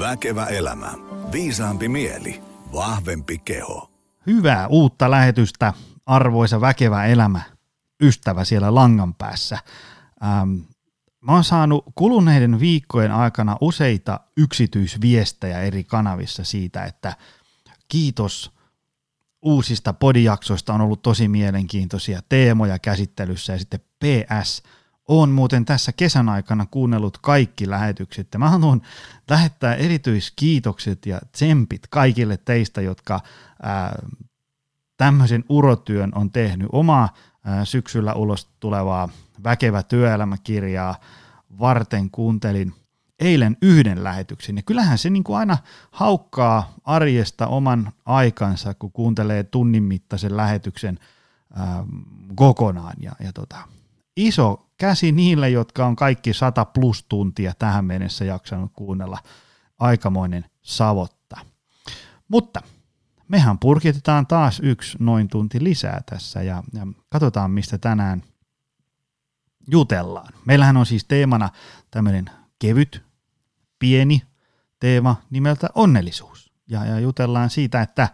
Väkevä elämä. Viisaampi mieli. Vahvempi keho. Hyvää uutta lähetystä, arvoisa väkevä elämä, ystävä siellä langan päässä. Ähm, mä oon saanut kuluneiden viikkojen aikana useita yksityisviestejä eri kanavissa siitä, että kiitos uusista podijaksoista on ollut tosi mielenkiintoisia teemoja käsittelyssä ja sitten PS – on muuten tässä kesän aikana kuunnellut kaikki lähetykset ja mä haluan lähettää erityiskiitokset ja tsempit kaikille teistä, jotka ää, tämmöisen urotyön on tehnyt. Omaa ää, syksyllä ulos tulevaa väkevä työelämäkirjaa varten kuuntelin eilen yhden lähetyksen. Ja kyllähän se niin kuin aina haukkaa arjesta oman aikansa, kun kuuntelee tunnin mittaisen lähetyksen ää, kokonaan. Ja, ja tota, iso käsi niille, jotka on kaikki 100 plus tuntia tähän mennessä jaksanut kuunnella aikamoinen savotta. Mutta mehän purkitetaan taas yksi noin tunti lisää tässä ja, ja katsotaan, mistä tänään jutellaan. Meillähän on siis teemana tämmöinen kevyt, pieni teema nimeltä onnellisuus. Ja, ja jutellaan siitä, että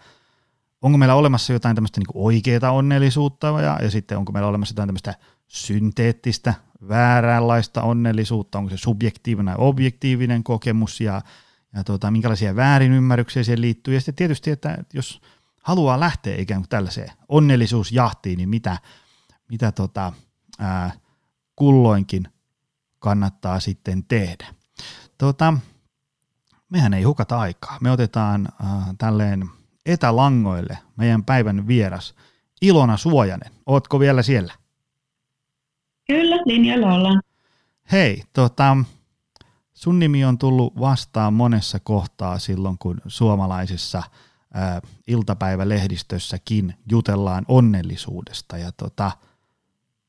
onko meillä olemassa jotain tämmöistä niin oikeaa onnellisuutta ja, ja sitten onko meillä olemassa jotain tämmöistä synteettistä, vääränlaista onnellisuutta, onko se subjektiivinen ja objektiivinen kokemus ja, ja tota, minkälaisia väärinymmärryksiä siihen liittyy. Ja sitten tietysti, että jos haluaa lähteä ikään kuin tällaiseen onnellisuusjahtiin, niin mitä, mitä tota, ää, kulloinkin kannattaa sitten tehdä. Tota, mehän ei hukata aikaa. Me otetaan ää, tälleen etälangoille meidän päivän vieras Ilona Suojanen. Ootko vielä siellä? Kyllä, linjalla ollaan. Hei, tota, sun nimi on tullut vastaan monessa kohtaa silloin, kun suomalaisessa ää, iltapäivälehdistössäkin jutellaan onnellisuudesta. Ja tota,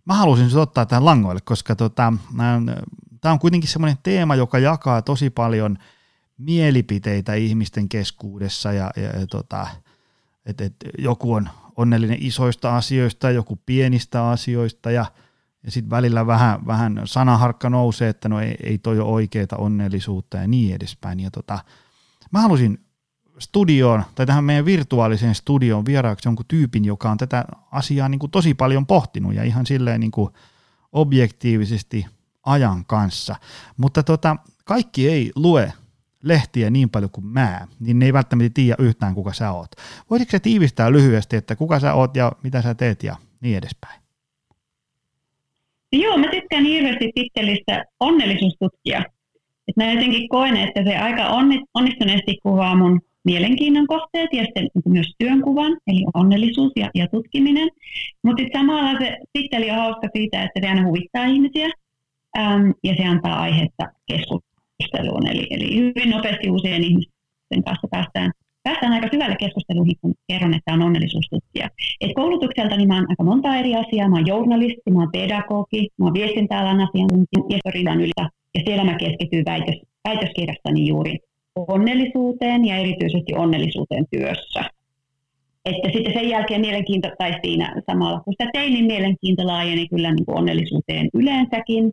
mä halusin sut ottaa tämän langoille, koska tota, tämä on kuitenkin semmoinen teema, joka jakaa tosi paljon mielipiteitä ihmisten keskuudessa ja, ja, ja tota, että et joku on onnellinen isoista asioista, joku pienistä asioista ja – ja sitten välillä vähän, vähän sanaharkka nousee, että no ei, ei toi ole oikeaa onnellisuutta ja niin edespäin. Ja tota, mä halusin studioon tai tähän meidän virtuaaliseen studioon vieraaksi jonkun tyypin, joka on tätä asiaa niin kuin tosi paljon pohtinut ja ihan silleen niin kuin objektiivisesti ajan kanssa. Mutta tota, kaikki ei lue lehtiä niin paljon kuin mä, niin ne ei välttämättä tiedä yhtään kuka sä oot. Voisitko sä tiivistää lyhyesti, että kuka sä oot ja mitä sä teet ja niin edespäin? Joo, mä tykkään hirveästi tittelistä onnellisuustutkija. Et mä jotenkin koen, että se aika onnistuneesti kuvaa mun mielenkiinnon kohteet ja sitten myös työnkuvan, eli onnellisuus ja, ja tutkiminen. Mutta samalla se titteli on hauska siitä, että se aina huvittaa ihmisiä äm, ja se antaa aihetta keskusteluun. Eli, eli hyvin nopeasti uusien ihmisten kanssa päästään päästään aika syvälle keskusteluun, kun kerron, että on onnellisuustutkija. Et koulutukselta niin mä oon aika monta eri asiaa. Mä oon journalisti, mä oon pedagogi, mä oon viestintäalan asiantuntija ja Ja siellä mä keskityn väitös, väitöskirjassani juuri onnellisuuteen ja erityisesti onnellisuuteen työssä. Että sitten sen jälkeen mielenkiinto, tai siinä samalla kun sitä tein, niin mielenkiinto laajeni kyllä niin kuin onnellisuuteen yleensäkin.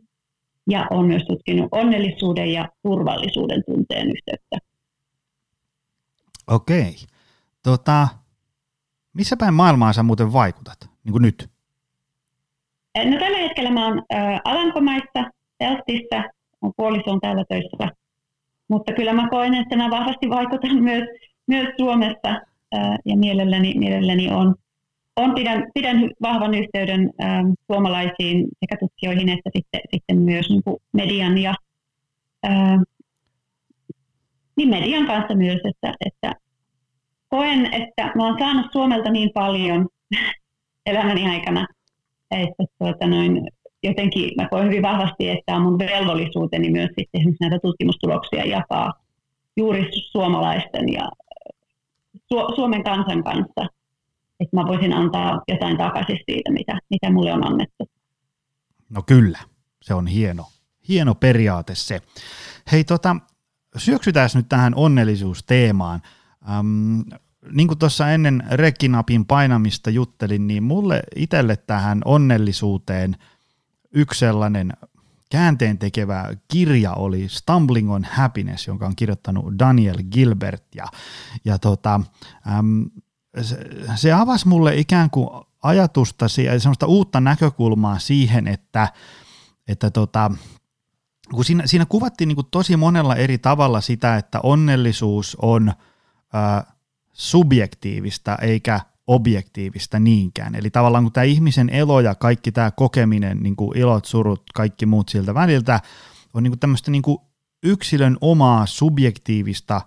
Ja on myös tutkinut onnellisuuden ja turvallisuuden tunteen yhteyttä. Okei. Tota, missä päin maailmaa sä muuten vaikutat, niin kuin nyt? No tällä hetkellä mä oon ä, Alankomaissa, Teltissä, mun puoliso on täällä töissä. Mutta kyllä mä koen, että mä vahvasti vaikutan myös, myös Suomessa ä, ja mielelläni, mielelläni on, on pidän, pidän vahvan yhteyden ä, suomalaisiin sekä tutkijoihin että sitten, sitten myös niin kuin median ja ä, niin median kanssa myös, että, että koen, että mä oon saanut Suomelta niin paljon elämäni aikana, että tuota noin, jotenkin mä koen hyvin vahvasti, että on mun velvollisuuteni myös sitten esimerkiksi näitä tutkimustuloksia jakaa juuri suomalaisten ja Su- Suomen kansan kanssa, että mä voisin antaa jotain takaisin siitä, mitä, mitä mulle on annettu. No kyllä, se on hieno, hieno periaate se. Hei tota, syöksytään nyt tähän onnellisuusteemaan. Ähm, niin kuin tuossa ennen rekkinapin painamista juttelin, niin mulle itselle tähän onnellisuuteen yksi sellainen käänteen tekevä kirja oli Stumbling on Happiness, jonka on kirjoittanut Daniel Gilbert. Ja, ja tota, äm, se, se avasi mulle ikään kuin ajatusta, semmoista uutta näkökulmaa siihen, että, että tota, kun siinä, siinä kuvattiin niin kuin tosi monella eri tavalla sitä, että onnellisuus on ä, subjektiivista eikä objektiivista niinkään. Eli tavallaan kun tämä ihmisen elo ja kaikki tämä kokeminen, niin kuin ilot, surut, kaikki muut siltä väliltä, on niin kuin tämmöistä niin kuin yksilön omaa subjektiivista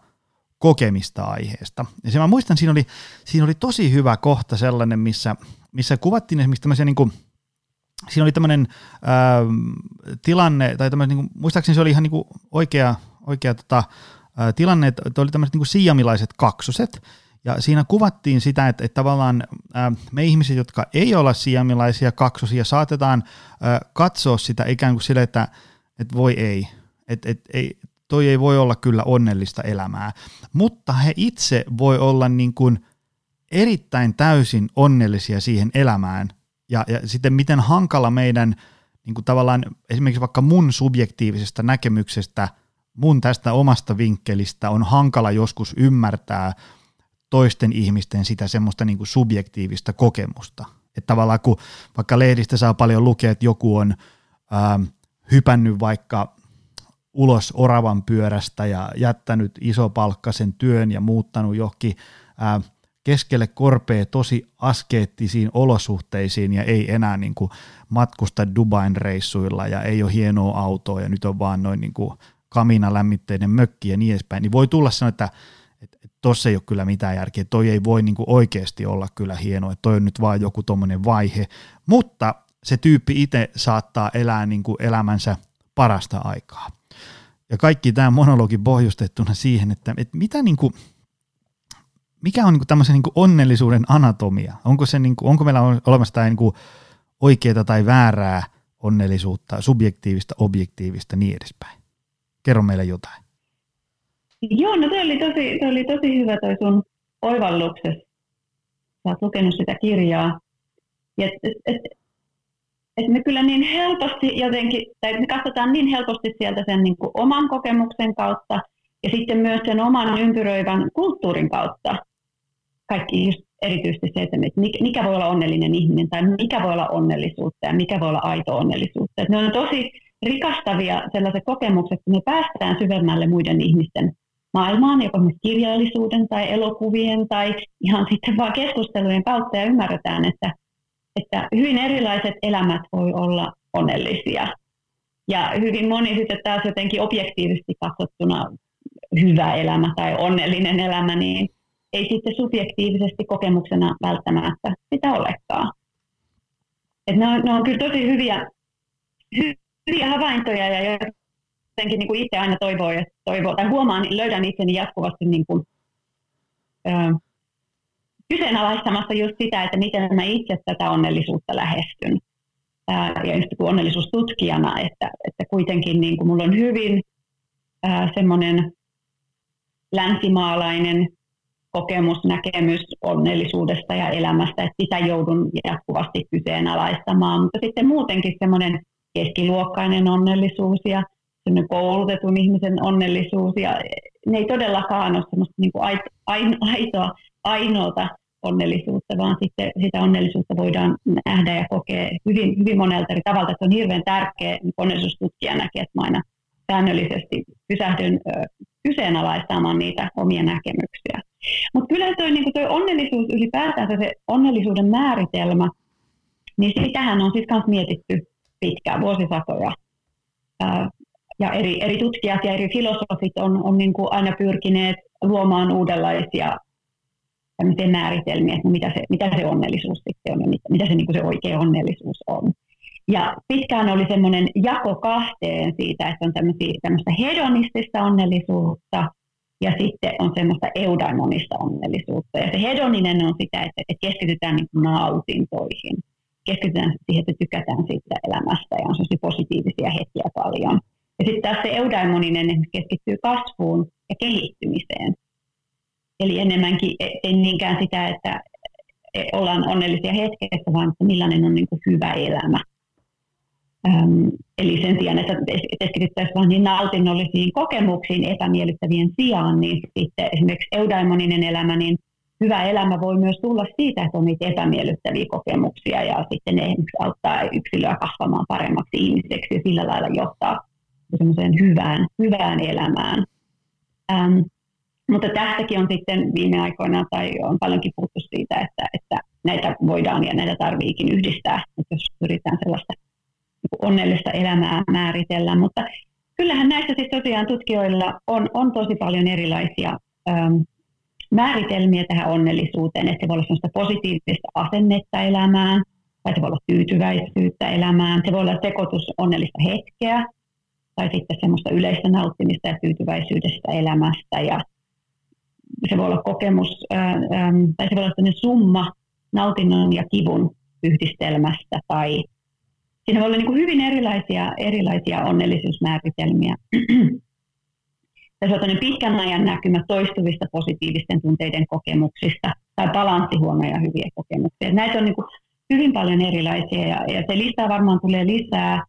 kokemista aiheesta. Ja se mä muistan, siinä oli, siinä oli tosi hyvä kohta sellainen, missä, missä kuvattiin esimerkiksi tämmöisiä niin kuin, siinä oli tämmöinen ää, tilanne, tai tämmöinen, niin kuin, muistaakseni se oli ihan niin kuin oikea, oikea tota, tilanne, että oli tämmöiset niin siamilaiset kaksoset, ja siinä kuvattiin sitä, että, että tavallaan me ihmiset, jotka ei olla siamilaisia kaksosia, saatetaan katsoa sitä ikään kuin sille, että, että voi ei, että, että ei, toi ei voi olla kyllä onnellista elämää, mutta he itse voi olla niin kuin erittäin täysin onnellisia siihen elämään, ja, ja sitten miten hankala meidän niin kuin tavallaan esimerkiksi vaikka mun subjektiivisesta näkemyksestä, mun tästä omasta vinkkelistä on hankala joskus ymmärtää toisten ihmisten sitä semmoista niin kuin subjektiivista kokemusta. Että tavallaan kun vaikka lehdistä saa paljon lukea, että joku on ää, hypännyt vaikka ulos oravan pyörästä ja jättänyt isopalkkaisen työn ja muuttanut johonkin ää, keskelle korpea tosi askeettisiin olosuhteisiin ja ei enää niin kuin matkusta Dubain reissuilla ja ei ole hienoa autoa ja nyt on vaan noin niin kuin kamina-lämmitteinen mökki ja niin edespäin, niin voi tulla sanoa, että tuossa ei ole kyllä mitään järkeä, toi ei voi niin kuin oikeasti olla kyllä hienoa, että toi on nyt vaan joku tuommoinen vaihe, mutta se tyyppi itse saattaa elää niin kuin elämänsä parasta aikaa. Ja kaikki tämä monologi pohjustettuna siihen, että, että mitä niin kuin, mikä on niin kuin tämmöisen niin kuin onnellisuuden anatomia? Onko, se niin kuin, onko meillä olemassa tämä niin kuin oikeaa tai väärää onnellisuutta, subjektiivista, objektiivista niin edespäin? Kerro meille jotain. Joo, no se oli tosi, se oli tosi hyvä toi sun oivalluksessa. Sä oot lukenut sitä kirjaa. Ja et, et, et, et me kyllä niin helposti jotenkin, tai me katsotaan niin helposti sieltä sen niin kuin oman kokemuksen kautta ja sitten myös sen oman ympyröivän kulttuurin kautta. Kaikki erityisesti se, että mikä voi olla onnellinen ihminen tai mikä voi olla onnellisuutta ja mikä voi olla aito onnellisuutta. Et ne on tosi rikastavia sellaiset kokemukset, kun me päästään syvemmälle muiden ihmisten maailmaan, joko myös kirjallisuuden tai elokuvien tai ihan sitten vaan keskustelujen kautta ja ymmärretään, että, että hyvin erilaiset elämät voi olla onnellisia. Ja hyvin moni sitten taas jotenkin objektiivisesti katsottuna hyvä elämä tai onnellinen elämä, niin ei sitten subjektiivisesti kokemuksena välttämättä sitä olekaan. Et ne, on, ne on kyllä tosi hyviä, hyviä havaintoja ja jotenkin niin kuin itse aina toivoo, ja toivoo, tai huomaan, niin löydän itseni jatkuvasti niin kuin, ö, kyseenalaistamassa just sitä, että miten mä itse tätä onnellisuutta lähestyn. Ää, ja just kuin onnellisuustutkijana, että, että kuitenkin niin kuin mulla on hyvin semmoinen länsimaalainen kokemus, näkemys onnellisuudesta ja elämästä, että sitä joudun jatkuvasti kyseenalaistamaan, mutta sitten muutenkin semmoinen keskiluokkainen onnellisuus ja koulutetun ihmisen onnellisuus ja ne ei todellakaan ole semmoista niin kuin aitoa, ainoata onnellisuutta, vaan sitten sitä onnellisuutta voidaan nähdä ja kokea hyvin, hyvin monelta eri tavalla. Se on hirveän tärkeä niin onnellisuustutkijanakin, että mä aina säännöllisesti pysähdyn kyseenalaistamaan niitä omia näkemyksiä. Mutta kyllä toi, niin onnellisuus ylipäätään, se onnellisuuden määritelmä, niin sitähän on sitten mietitty pitkään, vuosisatoja ja eri, eri tutkijat ja eri filosofit on, on niin kuin aina pyrkineet luomaan uudenlaisia määritelmiä, että no mitä se, mitä se onnellisuus sitten on ja mitä, mitä se, niin kuin se oikea onnellisuus on. Ja pitkään oli semmoinen jako kahteen siitä, että on tämmöistä hedonistista onnellisuutta ja sitten on semmoista eudaimonista onnellisuutta. Ja se hedoninen on sitä, että, että keskitytään niin kuin nautintoihin. Keskitytään siihen, että tykätään siitä elämästä ja on sellaisia positiivisia hetkiä paljon. Ja sitten taas se eudaimoninen keskittyy kasvuun ja kehittymiseen. Eli enemmänkin ei niinkään sitä, että e, ollaan onnellisia hetkessä, vaan että millainen on niin kuin hyvä elämä. äm, eli sen sijaan, että keskityttäisiin vain niin nautinnollisiin kokemuksiin epämiellyttävien sijaan, niin sitten esimerkiksi eudaimoninen elämä, niin hyvä elämä voi myös tulla siitä, että on niitä epämiellyttäviä kokemuksia ja sitten ne auttaa yksilöä kasvamaan paremmaksi ihmiseksi ja sillä lailla johtaa semmoiseen hyvään, hyvään elämään. Ähm, mutta tästäkin on sitten viime aikoina, tai on paljonkin puhuttu siitä, että, että näitä voidaan ja näitä tarviikin yhdistää, jos pyritään sellaista onnellista elämää määritellä. Mutta kyllähän näissä siis tosiaan tutkijoilla on, on tosi paljon erilaisia ähm, määritelmiä tähän onnellisuuteen, että se voi olla sellaista positiivista asennetta elämään, tai se voi olla tyytyväisyyttä elämään, se voi olla sekoitus onnellista hetkeä, tai sitten semmoista yleistä nauttimista ja tyytyväisyydestä elämästä, ja se voi olla kokemus, tai se voi olla summa nautinnon ja kivun yhdistelmästä, tai siinä voi olla niin hyvin erilaisia, erilaisia onnellisuusmääritelmiä. Tässä on pitkän ajan näkymä toistuvista positiivisten tunteiden kokemuksista tai balanssihuonoja hyviä kokemuksia. Näitä on niin kuin hyvin paljon erilaisia ja, ja se listaa varmaan tulee lisää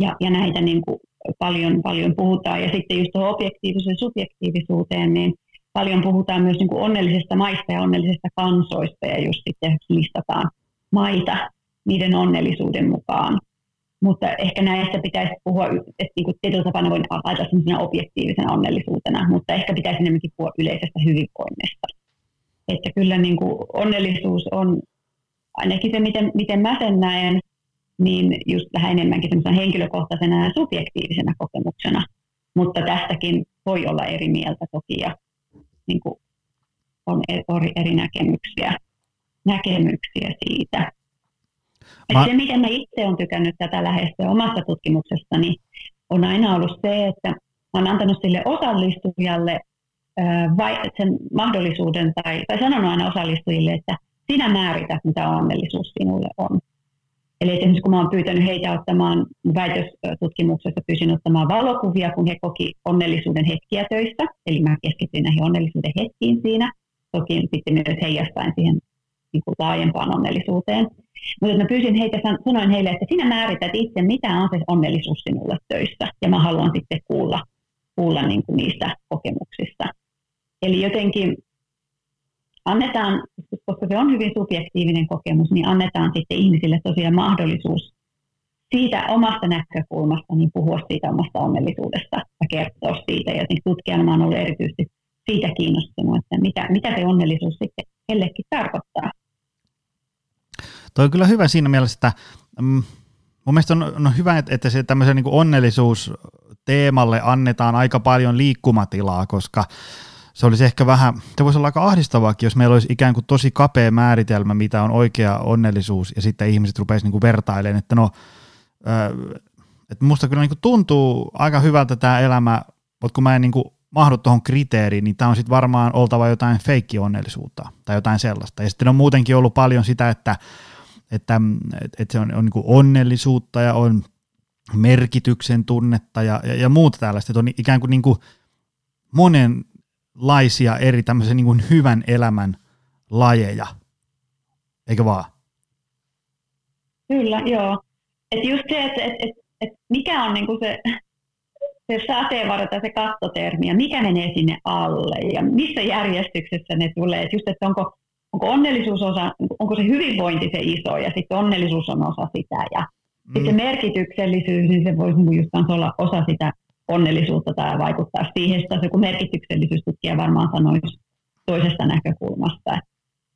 ja, ja näitä niin kuin paljon, paljon puhutaan. Ja sitten just tuohon objektiiviseen subjektiivisuuteen, niin paljon puhutaan myös niin kuin onnellisesta maista ja onnellisesta kansoista ja just sitten listataan maita niiden onnellisuuden mukaan. Mutta ehkä näistä pitäisi puhua, että niin tietyllä tapaa voin ajatella objektiivisena onnellisuutena, mutta ehkä pitäisi enemmänkin puhua yleisestä hyvinvoinnista. Että kyllä niin kuin onnellisuus on ainakin se, miten, miten mä sen näen, niin just vähän enemmänkin henkilökohtaisena ja subjektiivisena kokemuksena. Mutta tästäkin voi olla eri mieltä toki ja niin kuin on eri näkemyksiä, näkemyksiä siitä. Mä... Se, miten mä itse olen tykännyt tätä lähestyä omassa tutkimuksessani, on aina ollut se, että mä olen antanut sille osallistujalle vai, sen mahdollisuuden, tai, tai sanonut aina osallistujille, että sinä määrität, mitä onnellisuus sinulle on. Eli esimerkiksi kun mä olen pyytänyt heitä ottamaan, väitöstutkimuksessa pyysin ottamaan valokuvia, kun he koki onnellisuuden hetkiä töissä, eli mä keskityin näihin onnellisuuden hetkiin siinä, toki sitten myös heijastaen siihen niin kuin laajempaan onnellisuuteen. Mutta mä pyysin heitä, sanoin heille, että sinä määrität itse, mitä on se onnellisuus sinulle töissä, ja mä haluan sitten kuulla, kuulla niin kuin niistä kokemuksista. Eli jotenkin annetaan, koska se on hyvin subjektiivinen kokemus, niin annetaan sitten ihmisille tosiaan mahdollisuus siitä omasta näkökulmasta niin puhua siitä omasta onnellisuudesta ja kertoa siitä. Ja tutkijana olen ollut erityisesti siitä kiinnostunut, että mitä, mitä se onnellisuus sitten kellekin tarkoittaa. Toi on kyllä hyvä siinä mielessä, että mm, mun mielestä on, on hyvä, että se tämmöisen niin onnellisuus teemalle annetaan aika paljon liikkumatilaa, koska se olisi ehkä vähän, se voisi olla aika ahdistavaakin, jos meillä olisi ikään kuin tosi kapea määritelmä, mitä on oikea onnellisuus, ja sitten ihmiset rupeaisivat niin vertailemaan, että no, että musta kyllä niin tuntuu aika hyvältä tämä elämä, mutta kun mä en niin mahdu tuohon kriteeriin, niin tämä on sitten varmaan oltava jotain feikki-onnellisuutta tai jotain sellaista. Ja sitten on muutenkin ollut paljon sitä, että, että, että se on, on niin onnellisuutta ja on merkityksen tunnetta ja, ja, ja muuta tällaista, että on ikään kuin, niin kuin monenlaisia eri tämmöisen niin kuin hyvän elämän lajeja, eikö vaan? Kyllä, joo. Et just se, että et, et, et mikä on niinku se, se sateenvarjo tai se kattotermi ja mikä menee sinne alle ja missä järjestyksessä ne tulee. Et just, että onko, onko onnellisuus osa, onko se hyvinvointi se iso ja sitten onnellisuus on osa sitä ja mm. sitten merkityksellisyys, niin se voisi just olla osa sitä onnellisuutta tai vaikuttaa siihen, että kun merkityksellisyystutkija varmaan sanoisi toisesta näkökulmasta.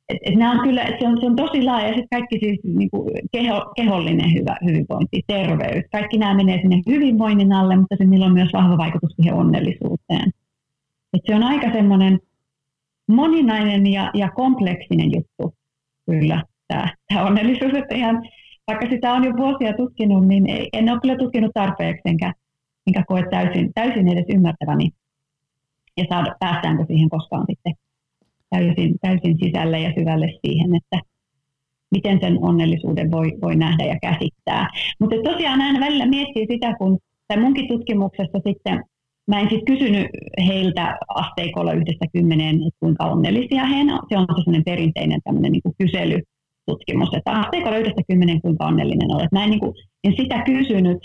Et, et nämä on kyllä, se on, se on tosi laaja, ja sitten kaikki siis niin kuin keho, kehollinen hyvä, hyvinvointi, terveys, kaikki nämä menee sinne hyvinvoinnin alle, mutta se, niillä on myös vahva vaikutus siihen onnellisuuteen. Et se on aika semmoinen moninainen ja, ja kompleksinen juttu kyllä tämä, tämä onnellisuus, että ihan, vaikka sitä on jo vuosia tutkinut, niin en ole kyllä tutkinut tarpeeksi, enkä, enkä koe täysin, täysin edes ymmärtäväni ja saada, päästäänkö siihen koskaan sitten täysin, täysin sisälle ja syvälle siihen, että miten sen onnellisuuden voi, voi nähdä ja käsittää. Mutta tosiaan aina välillä miettii sitä, kun tai munkin tutkimuksessa sitten, mä en siis kysynyt heiltä asteikolla yhdestä kymmeneen, että kuinka onnellisia he ovat. Se on sellainen perinteinen tämmöinen niin kysely tutkimus, että asteikolla yhdestä kymmenen kuinka onnellinen olet. Näin niin kuin, en sitä kysynyt,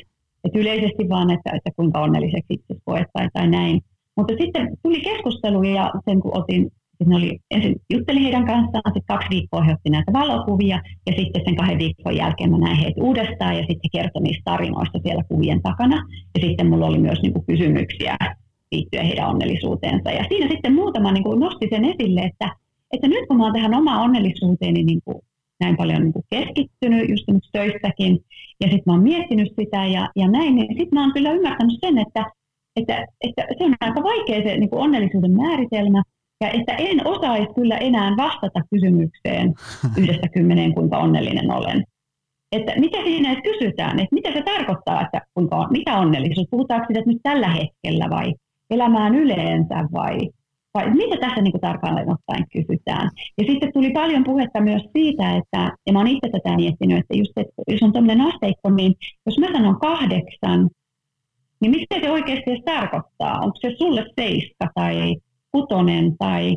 että yleisesti vaan, että, että kuinka onnelliseksi itse koet tai, tai näin. Mutta sitten tuli keskustelu ja sen kun otin, ne oli, ensin juttelin heidän kanssaan, sitten kaksi viikkoa he otti näitä valokuvia ja sitten sen kahden viikon jälkeen mä näin heitä uudestaan ja sitten kertoi niistä tarinoista siellä kuvien takana. Ja sitten mulla oli myös niin kuin, kysymyksiä liittyen heidän onnellisuuteensa. Ja siinä sitten muutama niin kuin, nosti sen esille, että, että nyt kun mä oon tähän omaan onnellisuuteeni niin kuin, näin paljon niin kuin keskittynyt just töissäkin, ja sitten mä oon miettinyt sitä ja, ja näin, niin sitten mä oon kyllä ymmärtänyt sen, että, että, että se on aika vaikea se niin kuin onnellisuuden määritelmä, ja että en osaisi kyllä enää vastata kysymykseen yhdestä kymmeneen, kuinka onnellinen olen. Että mitä siinä edes kysytään, että mitä se tarkoittaa, että kuinka on, mikä onnellisuus, puhutaanko sitä nyt tällä hetkellä vai elämään yleensä vai, vai mitä tässä niin tarkalleen ottaen kysytään. Ja sitten tuli paljon puhetta myös siitä, että, ja mä oon itse tätä miettinyt, että just, että jos on tämmöinen asteikko, niin jos mä sanon kahdeksan, niin mitä se oikeasti edes tarkoittaa? Onko se sulle seiska tai kutonen tai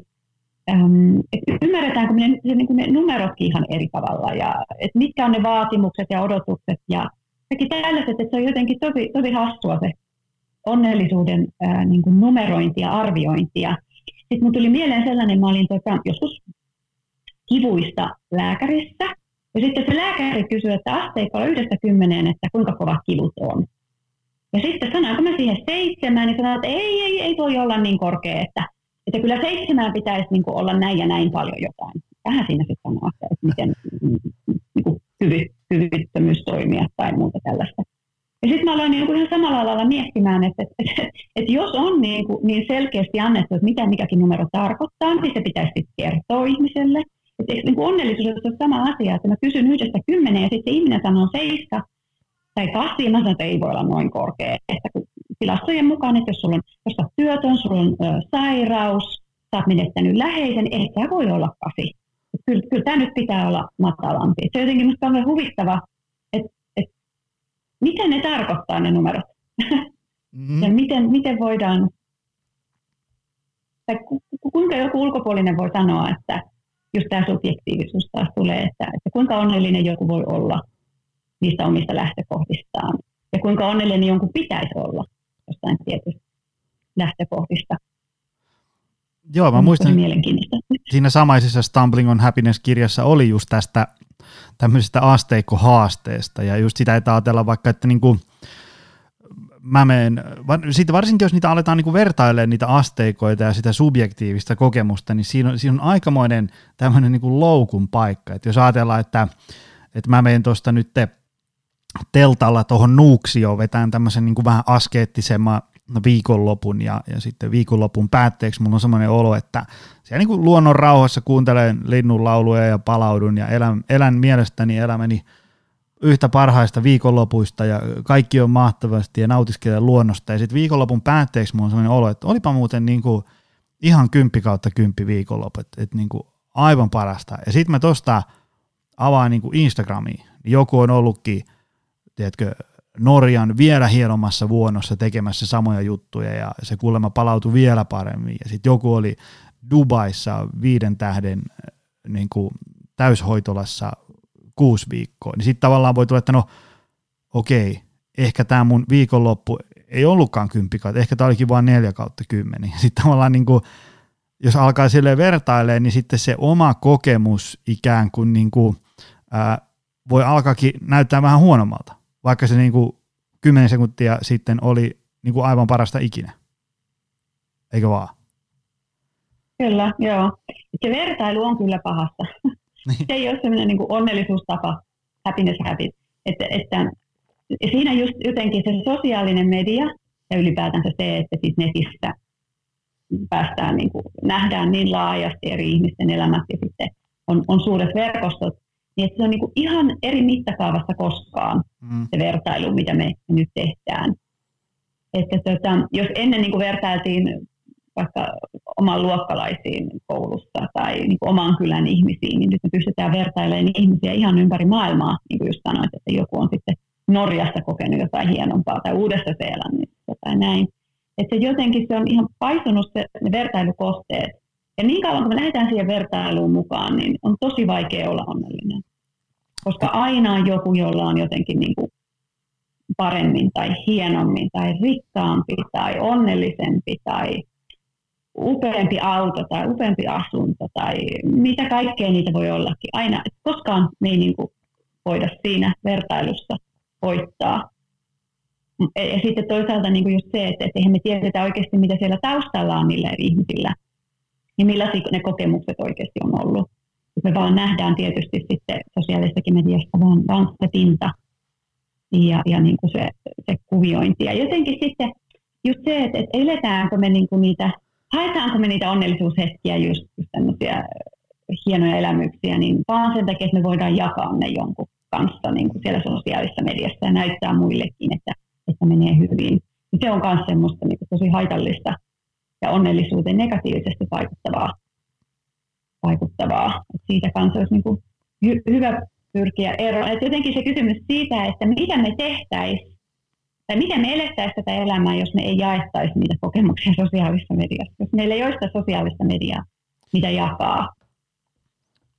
äm, et ymmärretäänkö ne, niin ne numerotkin ihan eri tavalla ja et mitkä on ne vaatimukset ja odotukset ja kaikki tällaiset, että se on jotenkin tosi, tosi hassua se onnellisuuden ää, niin kuin numerointi ja arviointi. Ja sitten mun tuli mieleen sellainen, mä olin tota, joskus kivuista lääkärissä, ja sitten se lääkäri kysyi, että asteikolla yhdestä kymmeneen, että kuinka kova kivut on. Ja sitten sanoinko mä siihen seitsemään, niin sanoin, että ei, ei, ei voi olla niin korkea, että, että kyllä seitsemään pitäisi niin olla näin ja näin paljon jotain. Vähän siinä sitten sanoo, että miten niin kuin hyvy, hyvittömyys toimia tai muuta tällaista. Ja sitten mä aloin niin ihan samalla lailla miettimään, että, että, että, että jos on niin, kuin, niin selkeästi annettu, että mitä mikäkin numero tarkoittaa, niin se pitäisi kertoa ihmiselle. Että niin kuin onnellisuus on sama asia, että mä kysyn yhdestä kymmenen ja sitten ihminen sanoo seiska tai kaksi, ja mä sanon, että ei voi olla noin korkea. Että kun tilastojen mukaan, että jos sulla on, jos olet työtön, sulla on ö, sairaus, sä oot menettänyt läheisen, ehkä voi olla kasi. Kyllä, kyllä tämä nyt pitää olla matalampi. Se on jotenkin minusta kauhean huvittava, mitä ne tarkoittaa ne numerot? Mm-hmm. ja miten, miten voidaan, tai ku, kuinka joku ulkopuolinen voi sanoa, että just tämä subjektiivisuus taas tulee, että, että kuinka onnellinen joku voi olla niistä omista lähtökohdistaan, ja kuinka onnellinen jonkun pitäisi olla jostain tietystä lähtökohdista. Joo, mä muistan, siinä samaisessa Stumbling on Happiness-kirjassa oli just tästä tämmöisestä asteikkohaasteesta ja just sitä, että ajatella vaikka, että niin kuin, mä menen, siitä varsinkin jos niitä aletaan niin vertailemaan niitä asteikoita ja sitä subjektiivista kokemusta, niin siinä on, siinä on aikamoinen tämmöinen niin loukun paikka, että jos ajatellaan, että, että mä menen tuosta nyt teltalla tuohon Nuuksioon vetään tämmöisen niin kuin vähän askeettisemman viikonlopun ja, ja sitten viikonlopun päätteeksi mulla on semmoinen olo, että siellä niin kuin luonnon rauhassa kuuntelen linnun lauluja ja palaudun ja elän, elän mielestäni elämäni yhtä parhaista viikonlopuista ja kaikki on mahtavasti ja nautiskelen luonnosta ja sitten viikonlopun päätteeksi mulla on semmoinen olo, että olipa muuten niin kuin ihan kymppi kautta kymppi viikonloppu, että, että niin kuin aivan parasta. Ja sitten mä tosta avaan niin kuin Instagramiin, joku on ollutkin, tiedätkö, Norjan vielä hienommassa vuonossa tekemässä samoja juttuja ja se kuulemma palautui vielä paremmin. Ja sitten joku oli Dubaissa viiden tähden äh, niin kuin täyshoitolassa kuusi viikkoa. Niin sitten tavallaan voi tulla, että no okei, ehkä tämä mun viikonloppu ei ollutkaan kymppi kautta, ehkä tämä olikin vain neljä kautta kymmeni. Sitten tavallaan niin kuin, jos alkaa sille vertailemaan, niin sitten se oma kokemus ikään kuin, niin kuin ää, voi alkaakin näyttää vähän huonommalta vaikka se niin kuin 10 sekuntia sitten oli niin kuin aivan parasta ikinä. Eikö vaan? Kyllä, joo. Se vertailu on kyllä pahasta. Niin. Se ei ole sellainen niin kuin onnellisuustapa, happiness habit. Että, että siinä just jotenkin se sosiaalinen media ja ylipäätänsä se, että sit netissä päästään, niin kuin, nähdään niin laajasti eri ihmisten elämät ja sitten on, on suuret verkostot, niin se on niin kuin ihan eri mittakaavassa koskaan mm. se vertailu, mitä me nyt tehdään. Että tota, jos ennen niin kuin vertailtiin vaikka oman luokkalaisiin koulussa tai niin kuin oman kylän ihmisiin, niin nyt me pystytään vertailemaan ihmisiä ihan ympäri maailmaa, niin kuin just sanoit, että joku on sitten Norjassa kokenut jotain hienompaa tai Uudessa Seelannissa tai näin. Että jotenkin se on ihan paisunut se, ne vertailukohteet. Ja niin kauan kun me lähdetään siihen vertailuun mukaan, niin on tosi vaikea olla onnellinen. Koska aina on joku, jolla on jotenkin niin kuin paremmin tai hienommin tai rikkaampi tai onnellisempi tai upeampi auto tai upeampi asunto tai mitä kaikkea niitä voi ollakin. Aina, koskaan me ei niin kuin voida siinä vertailussa voittaa. Ja sitten toisaalta niin kuin just se, että, että eihän me tiedetä oikeasti, mitä siellä taustalla on niillä ihmisillä ja millaisia ne kokemukset oikeasti on ollut. Me vaan nähdään tietysti sitten sosiaalisessakin mediasta vaan, vaan se pinta ja, ja niin kuin se, se kuviointi. Ja jotenkin sitten just se, että, että eletäänkö me niin kuin niitä, haetaanko me niitä onnellisuushetkiä just, just tämmöisiä hienoja elämyksiä, niin vaan sen takia, että me voidaan jakaa ne jonkun kanssa niin kuin siellä sosiaalisessa mediassa ja näyttää muillekin, että, että menee hyvin. Se on myös semmoista niin kuin tosi haitallista ja onnellisuuteen negatiivisesti vaikuttavaa. Vaikuttavaa. Et siitä kanssa olisi niin kuin hy- hyvä pyrkiä eroon. Et jotenkin se kysymys siitä, että mitä me tehtäisiin tai miten me elettäisiin tätä elämää, jos me ei jaettaisi niitä kokemuksia sosiaalisessa mediassa. Jos meillä ei ole sitä sosiaalista mediaa, mitä jakaa.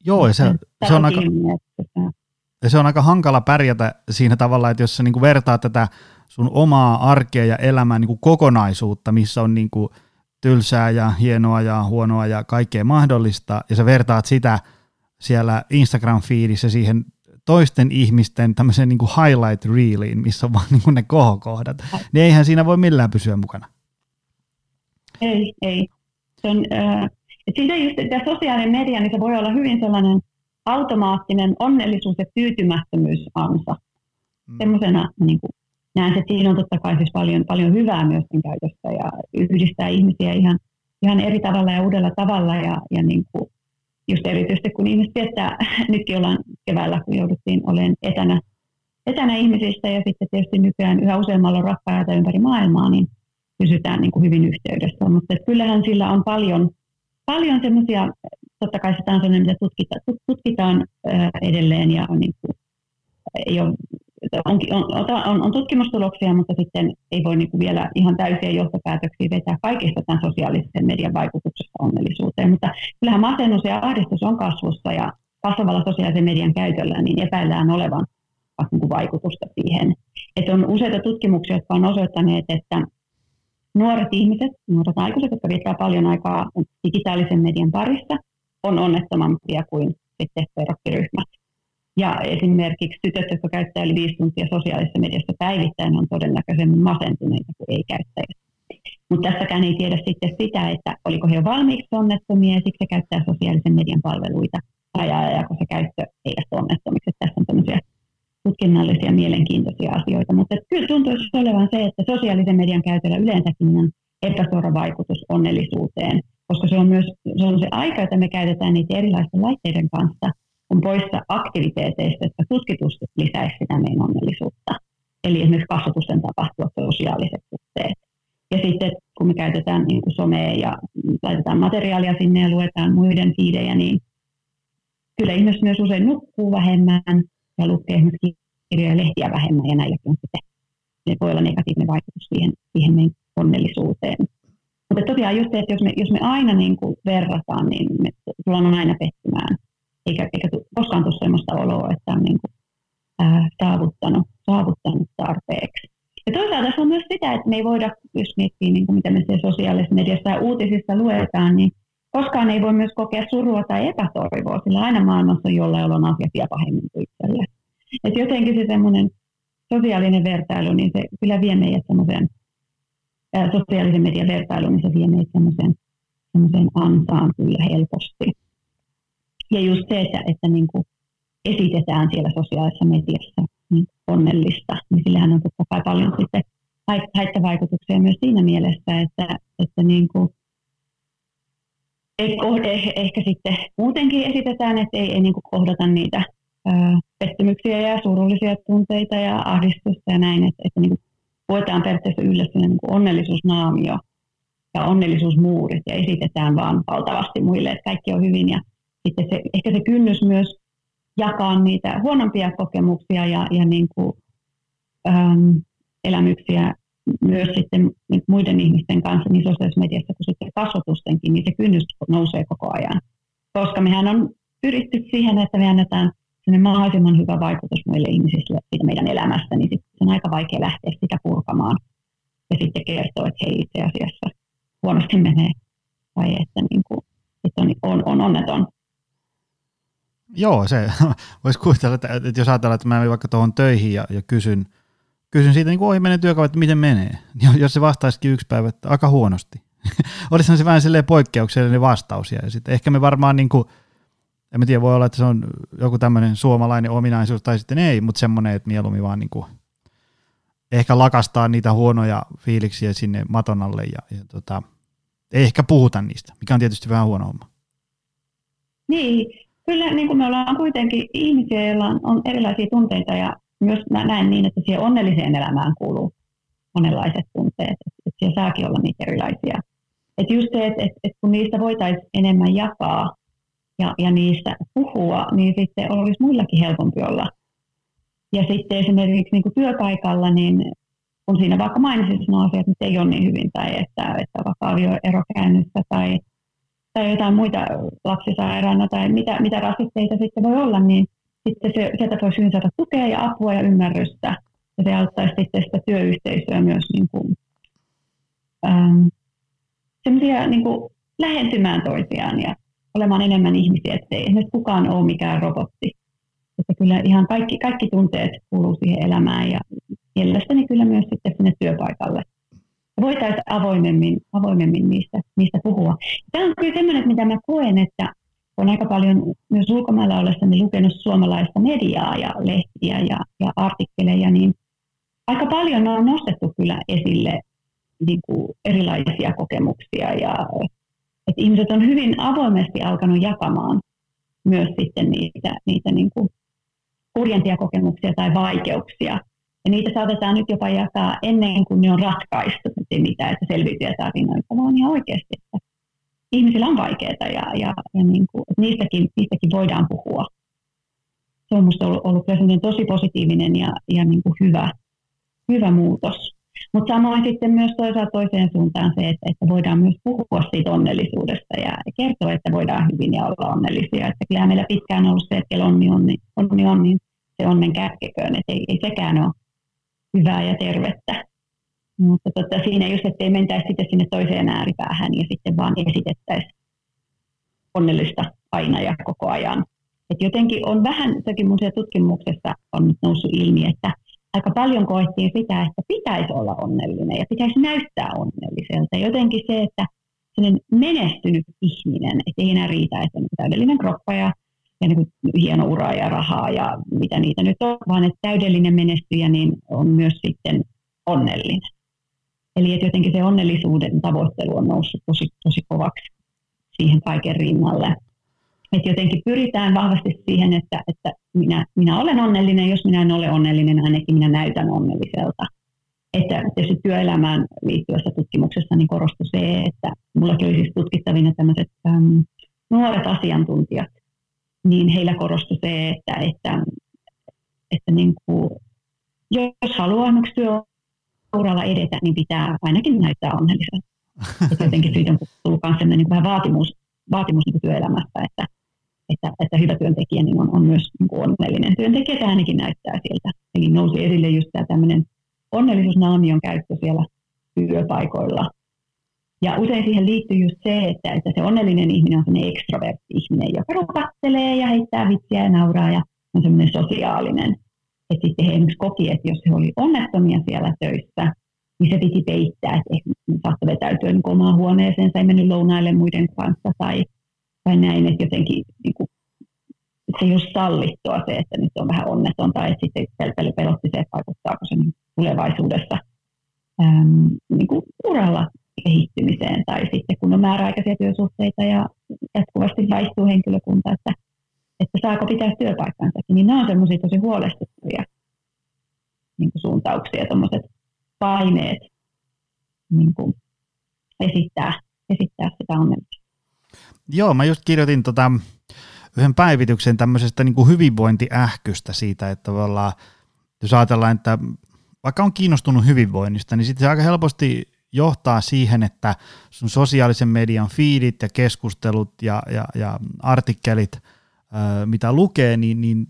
Joo, ja se, se on aika... Ja se on aika hankala pärjätä siinä tavalla, että jos sä niin vertaat tätä sun omaa arkea ja elämää niin kokonaisuutta, missä on niin kuin tylsää ja hienoa ja huonoa ja kaikkea mahdollista, ja sä vertaat sitä siellä Instagram-fiidissä siihen toisten ihmisten tämmöiseen niin kuin highlight reeliin, missä on vaan niin kuin ne kohokohdat, niin eihän siinä voi millään pysyä mukana. Ei, ei. Se on, äh, siitä just tämä sosiaalinen media, niin se voi olla hyvin sellainen automaattinen onnellisuus- ja tyytymättömyysansa. Mm. Semmoisena niin kuin, näen, että siinä on totta kai siis paljon, paljon hyvää myös sen käytössä ja yhdistää ihmisiä ihan, ihan eri tavalla ja uudella tavalla ja, ja niin kuin, just erityisesti kun ihmiset tietää, nytkin ollaan keväällä, kun jouduttiin olemaan etänä, etänä ihmisistä ja sitten tietysti nykyään yhä useammalla on rakkaita ympäri maailmaa, niin pysytään niin kuin hyvin yhteydessä. Mutta kyllähän sillä on paljon, paljon semmoisia, totta kai sitä on sellainen, mitä tutkitaan, tutkitaan edelleen ja on, niin kuin, ei ole on, on, on, on tutkimustuloksia, mutta sitten ei voi niin kuin vielä ihan täysiä johtopäätöksiä vetää kaikista tämän sosiaalisen median vaikutuksesta onnellisuuteen. Mutta kyllähän masennus ja ahdistus on kasvussa ja kasvavalla sosiaalisen median käytöllä niin epäillään olevan niin kuin vaikutusta siihen. Että on useita tutkimuksia, jotka on osoittaneet, että nuoret ihmiset, nuoret aikuiset, jotka viettää paljon aikaa digitaalisen median parissa, on onnettomampia kuin sitten verrokkiryhmät. Ja esimerkiksi tytöt, jotka käyttää yli viisi tuntia sosiaalisessa mediassa päivittäin, on todennäköisemmin masentuneita kuin ei-käyttäjät. Mutta tässäkään ei tiedä sitten sitä, että oliko he jo valmiiksi onnettomia ja siksi käyttää sosiaalisen median palveluita vai ajaako se käyttö heidät onnettomiksi. Tässä on tämmöisiä tutkinnallisia mielenkiintoisia asioita, mutta kyllä tuntuisi olevan se, että sosiaalisen median käytöllä yleensäkin on epäsuora vaikutus onnellisuuteen, koska se on myös se, on se aika, jota me käytetään niitä erilaisten laitteiden kanssa – on poissa aktiviteeteista, jotka tutkitusti lisäisi sitä meidän onnellisuutta. Eli esimerkiksi kasvatusten tapahtuvat sosiaaliset suhteet. Ja sitten kun me käytetään niin kuin somea ja laitetaan materiaalia sinne ja luetaan muiden fiidejä, niin kyllä ihmiset myös usein nukkuu vähemmän ja lukee esimerkiksi kirjoja ja lehtiä vähemmän ja näilläkin sitten se voi olla negatiivinen vaikutus siihen, siihen meidän onnellisuuteen. Mutta tosiaan just se, että jos me, jos me aina niin kuin verrataan, niin me tullaan aina pettymään eikä, eikä koskaan tule sellaista oloa, että on niin kuin, ää, saavuttanut, saavuttanut tarpeeksi. Ja toisaalta tässä on myös sitä, että me ei voida, jos miettii, niin kuin mitä me siellä sosiaalisessa mediassa ja uutisissa luetaan, niin koskaan ei voi myös kokea surua tai epätoivoa, sillä aina maailmassa on jollain on asiat vielä pahemmin kuin itselle. Et jotenkin se semmoinen sosiaalinen vertailu, niin se kyllä vie meidät semmoiseen, sosiaalisen median vertailu, niin se vie meidät semmoiseen, semmoiseen ansaan kyllä helposti. Ja just se, että, että niin kuin esitetään siellä sosiaalisessa mediassa niin onnellista, niin sillähän on totta kai paljon sitten haittavaikutuksia myös siinä mielessä, että, että niin kuin, eh, ehkä sitten muutenkin esitetään, että ei, ei niin kuin kohdata niitä ää, pettymyksiä ja surullisia tunteita ja ahdistusta ja näin, että, että niin kuin voidaan periaatteessa yhdessä niin kuin onnellisuusnaamio ja onnellisuusmuurit ja esitetään vaan valtavasti muille, että kaikki on hyvin ja sitten se, ehkä se kynnys myös jakaa niitä huonompia kokemuksia ja, ja niin kuin, ähm, elämyksiä myös sitten muiden ihmisten kanssa niin sosiaalisessa mediassa kuin sitten kasvatustenkin, niin se kynnys nousee koko ajan. Koska mehän on pyritty siihen, että me annetaan mahdollisimman hyvä vaikutus muille ihmisille siitä meidän elämästä, niin sitten on aika vaikea lähteä sitä purkamaan ja sitten kertoa, että hei itse asiassa huonosti menee tai että, niin kuin, että on, on, on onneton. Joo, se voisi kuvitella, että, että jos ajatellaan, että mä menen vaikka tuohon töihin ja, ja kysyn, kysyn siitä niin ohi menen työkauden, että miten menee, niin jos se vastaisikin yksi päivä, että aika huonosti. Olisihan se vähän silleen poikkeuksellinen vastaus ja sitten ehkä me varmaan niin kuin, en mä tiedä, voi olla, että se on joku tämmöinen suomalainen ominaisuus tai sitten ei, mutta semmoinen, että mieluummin vaan niin kuin ehkä lakastaa niitä huonoja fiiliksiä sinne maton alle ja, ja tota, ei ehkä puhuta niistä, mikä on tietysti vähän huono homma. Niin, kyllä niin kuin me ollaan kuitenkin ihmisiä, joilla on, erilaisia tunteita ja myös mä näen niin, että siihen onnelliseen elämään kuuluu monenlaiset tunteet, että, siellä saakin olla niitä erilaisia. Että just se, että, että, että kun niistä voitaisiin enemmän jakaa ja, ja niistä puhua, niin sitten olisi muillakin helpompi olla. Ja sitten esimerkiksi niin kuin työpaikalla, niin kun siinä vaikka mainisit nuo asiat, että ei ole niin hyvin, tai että, että vaikka avioero käynnissä, tai, tai jotain muita lapsisairaana, tai mitä, mitä rasitteita sitten voi olla, niin sitten se, sieltä voisi hyvin saada tukea ja apua ja ymmärrystä, ja se auttaisi sitten sitä työyhteisöä myös niin kuin, ähm, niin kuin lähentymään toisiaan ja olemaan enemmän ihmisiä, että ei esimerkiksi kukaan ole mikään robotti. Että kyllä ihan kaikki, kaikki tunteet kuuluu siihen elämään ja mielestäni kyllä myös sitten sinne työpaikalle. Voitaisiin avoimemmin, avoimemmin niistä, niistä puhua. Tämä on kyllä sellainen, mitä mä koen, että on aika paljon myös ulkomailla ollessani lukenut suomalaista mediaa ja lehtiä ja, ja artikkeleja, niin aika paljon on nostettu kyllä esille niin kuin erilaisia kokemuksia ja että ihmiset on hyvin avoimesti alkanut jakamaan myös sitten niitä, niitä niin kuin kurjentia kokemuksia tai vaikeuksia. Ja niitä saatetaan nyt jopa jakaa ennen kuin ne on ratkaistu, että mitä, että selviytyjä tarinoita, vaan ihan oikeasti, että ihmisillä on vaikeaa ja, ja, ja niin kuin, että niistäkin, niistäkin voidaan puhua. Se on minusta ollut, ollut tosi positiivinen ja, ja niin kuin hyvä, hyvä muutos. Mutta samoin sitten myös toisaalta toiseen suuntaan se, että, että voidaan myös puhua siitä onnellisuudesta ja kertoa, että voidaan hyvin ja olla onnellisia. Että kyllä meillä pitkään on ollut se, että onni, onni, onni on, niin se onnen kätkeköön, että ei, ei sekään ole hyvää ja tervettä. Mutta tota, siinä just, että ei mentäisi sitten sinne toiseen ääripäähän ja sitten vaan esitettäisiin onnellista aina ja koko ajan. Et jotenkin on vähän, sekin mun tutkimuksessa on nyt noussut ilmi, että aika paljon koettiin sitä, että pitäisi olla onnellinen ja pitäisi näyttää onnelliselta. Jotenkin se, että menestynyt ihminen, että ei enää riitä, että on täydellinen kroppa ja, ja niin kuin hieno ura ja rahaa ja mitä niitä nyt on, vaan että täydellinen menestyjä niin on myös sitten onnellinen. Eli että jotenkin se onnellisuuden tavoittelu on noussut tosi, tosi kovaksi siihen kaiken rinnalle. Että jotenkin pyritään vahvasti siihen, että, että minä, minä olen onnellinen, jos minä en ole onnellinen, ainakin minä näytän onnelliselta. Että tietysti työelämään liittyvässä tutkimuksessa niin korostui se, että mullakin oli siis tutkittavina tämmöiset äm, nuoret asiantuntijat, niin heillä korostui se, että, että, että niin kuin, jos haluaa työuralla edetä, niin pitää ainakin näyttää onnelliselta. Jotenkin siitä on tullut myös sellainen niin vähän vaatimus, vaatimus niin työelämästä, että, että, että hyvä työntekijä niin on, on myös niin kuin onnellinen työntekijä, tämä ainakin näyttää siltä. Eli nousi esille just tämä tämmöinen onnellisuusnaamion käyttö siellä työpaikoilla. Ja usein siihen liittyy just se, että, että se onnellinen ihminen on sellainen ekstrovertti ihminen, joka rupattelee ja heittää vitsiä ja nauraa ja on semmoinen sosiaalinen. Että sitten he esimerkiksi koki, että jos he oli onnettomia siellä töissä, niin se piti peittää, että saattoi vetäytyä niin omaan huoneeseensa, ei mennyt lounaille muiden kanssa tai tai näin, että jotenkin niin kuin, se ei ole sallittua se, että nyt on vähän onneton tai että sitten pelotti se, että vaikuttaako se tulevaisuudessa äm, niin kuin uralla kehittymiseen tai sitten kun on määräaikaisia työsuhteita ja jatkuvasti vaihtuu henkilökunta, että, että saako pitää työpaikkansa, niin nämä on semmoisia tosi huolestuttavia niin kuin suuntauksia, tuommoiset paineet niin kuin esittää, esittää sitä onnellisuutta. Joo, mä just kirjoitin tota, yhden päivityksen tämmöisestä niin kuin hyvinvointiähkystä siitä, että tavallaan, jos ajatellaan, että vaikka on kiinnostunut hyvinvoinnista, niin sitten se aika helposti johtaa siihen, että sun sosiaalisen median feedit ja keskustelut ja, ja, ja artikkelit mitä lukee, niin, niin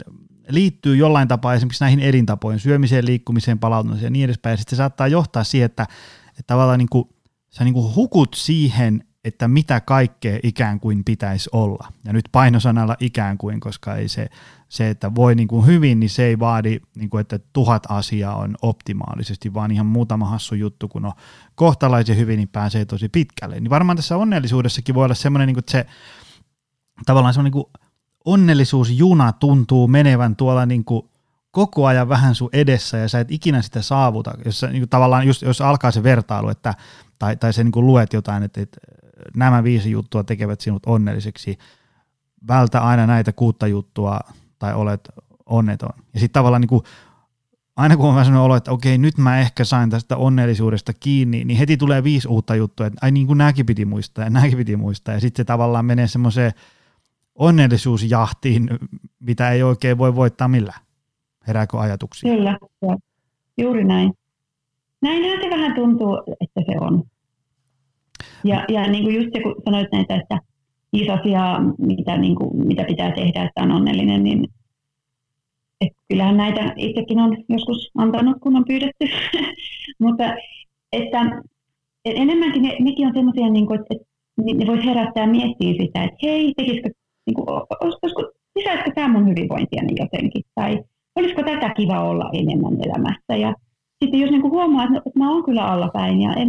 liittyy jollain tapaa esimerkiksi näihin elintapoihin, syömiseen, liikkumiseen, palautumiseen ja niin edespäin. Ja sitten se saattaa johtaa siihen, että, että tavallaan niin kuin, sä niin kuin hukut siihen, että mitä kaikkea ikään kuin pitäisi olla. Ja nyt painosanalla ikään kuin, koska ei se, se että voi niin kuin hyvin, niin se ei vaadi, niin kuin, että tuhat asiaa on optimaalisesti, vaan ihan muutama hassu juttu, kun on kohtalaisen hyvin, niin pääsee tosi pitkälle. Niin varmaan tässä onnellisuudessakin voi olla semmoinen, niin kuin, että se tavallaan semmoinen niin onnellisuusjuna tuntuu menevän tuolla niin kuin koko ajan vähän sun edessä ja sä et ikinä sitä saavuta, jos, niin kuin tavallaan just, jos alkaa se vertailu, että, tai, tai se niin kuin luet jotain, että, että nämä viisi juttua tekevät sinut onnelliseksi, vältä aina näitä kuutta juttua tai olet onneton. Ja sitten tavallaan niin kuin, aina kun on vähän sellainen olo, että okei, nyt mä ehkä sain tästä onnellisuudesta kiinni, niin heti tulee viisi uutta juttua, että ai niin kuin nämäkin piti muistaa ja nämäkin piti muistaa. Ja sitten se tavallaan menee semmoiseen onnellisuusjahtiin, mitä ei oikein voi voittaa millään. Herääkö ajatuksia? Kyllä, juuri näin. Näinhän se vähän tuntuu, että se on. Ja, ja niin kuin just se, kun sanoit näitä, että viisi asiaa, mitä, niin kuin, mitä pitää tehdä, että on onnellinen, niin et kyllähän näitä itsekin on joskus antanut, kun on pyydetty. Mutta että enemmänkin ne, nekin on sellaisia, niin kuin, että, että ne voisi herättää miettiä sitä, että hei, tekisikö niin kuin, olisiko, lisäisikö tämä mun hyvinvointiani jotenkin, tai olisiko tätä kiva olla enemmän elämässä. Ja sitten jos niin kuin huomaa, että, että mä oon kyllä allapäin ja en,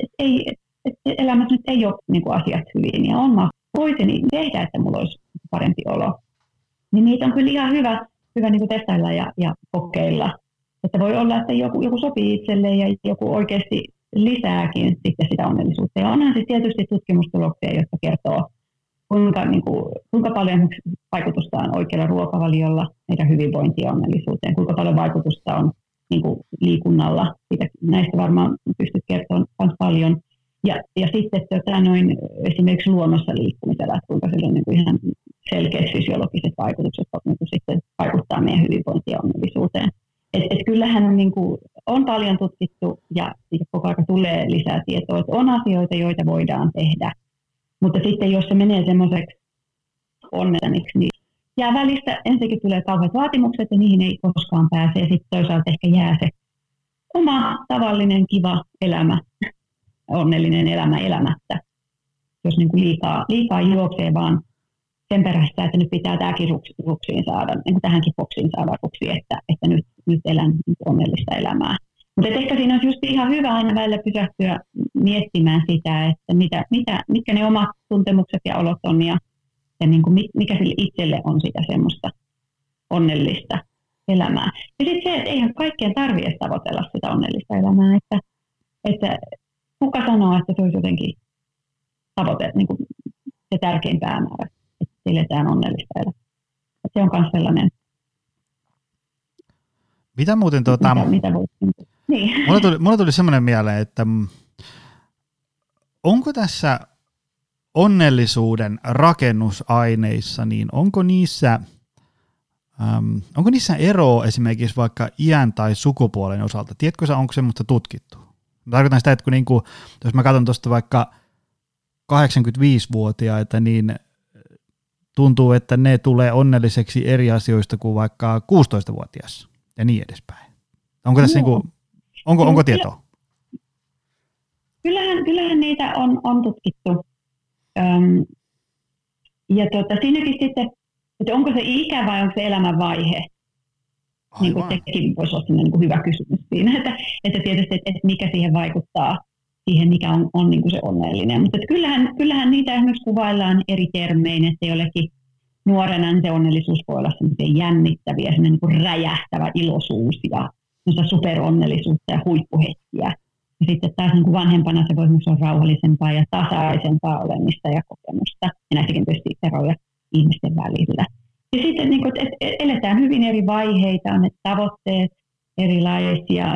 että ei, että elämässä nyt ei ole niin kuin asiat hyvin ja on mä voisin tehdä, että mulla olisi parempi olo, niin niitä on kyllä ihan hyvä, hyvä niin kuin testailla ja, ja kokeilla. Että voi olla, että joku, joku sopii itselle ja joku oikeasti lisääkin sitten sitä onnellisuutta. Ja onhan siis tietysti tutkimustuloksia, jotka kertoo kuinka, niin kuin, kuinka paljon vaikutusta on oikealla ruokavaliolla meidän hyvinvointiin ja onnellisuuteen, kuinka paljon vaikutusta on niin kuin liikunnalla. Siitä, näistä varmaan pystyt kertomaan paljon. Ja, ja sitten tota, noin, esimerkiksi luonnossa liikkumisella, kuinka sillä on niin kuin ihan selkeät fysiologiset vaikutukset niin kuin sitten vaikuttaa meidän hyvinvointiin ja onnellisuuteen. Et, et kyllähän niin kuin, on paljon tutkittu ja, ja koko ajan tulee lisää tietoa, että on asioita, joita voidaan tehdä – mutta sitten jos se menee semmoiseksi onnelliseksi, niin jää välistä, ensinnäkin tulee kauheat vaatimukset ja niihin ei koskaan pääse. Ja sitten toisaalta ehkä jää se oma tavallinen kiva elämä, onnellinen elämä elämättä. Jos niin kuin liikaa, liikaa juoksee vaan sen perässä, että nyt pitää tämäkin ruksiin saada, niin kuin tähänkin boksiin saada ruksi, että, että nyt, nyt elän onnellista elämää. Mutta ehkä siinä olisi just ihan hyvä aina välillä pysähtyä miettimään sitä, että mitä, mitä, mitkä ne omat tuntemukset ja olot on ja, ja niin kuin mikä sille itselle on sitä semmoista onnellista elämää. Ja sitten se, että eihän kaikkien tarvitse tavoitella sitä onnellista elämää, että, että kuka sanoo, että se olisi jotenkin tavoite, niin kuin se tärkein päämäärä, että eletään onnellista elämää. se on myös sellainen. Mitä muuten tuota, mitä, mitä voisi, niin. Mulla tuli, mulla tuli semmoinen mieleen, että onko tässä onnellisuuden rakennusaineissa, niin onko niissä, äm, onko niissä eroa esimerkiksi vaikka iän tai sukupuolen osalta? Tiedätkö sä, onko semmoista tutkittu? Tarkoitan sitä, että kun niinku, jos mä katson tuosta vaikka 85-vuotiaita, niin tuntuu, että ne tulee onnelliseksi eri asioista kuin vaikka 16-vuotias ja niin edespäin. Onko tässä niinku, Onko, onko tietoa? Kyllähän, kyllähän niitä on, on tutkittu. Öm, ja tuota, siinäkin sitten, että onko se ikä vai onko se elämänvaihe? Niin kuin sekin voisi olla niin kuin hyvä kysymys siinä, että, että tietysti, että, että mikä siihen vaikuttaa, siihen mikä on, on niin kuin se onnellinen. Mutta kyllähän, kyllähän niitä esimerkiksi kuvaillaan eri termein, että jollekin nuorena niin se onnellisuus voi olla jännittäviä, niin kuin räjähtävä iloisuus ja superonnellisuutta ja huippuhetkiä. Ja sitten taas niin kuin vanhempana se voi olla rauhallisempaa ja tasaisempaa olemista ja kokemusta. Ja näissäkin tietysti eroja ihmisten välillä. Ja sitten niin kuin, että eletään hyvin eri vaiheita, on ne tavoitteet erilaisia,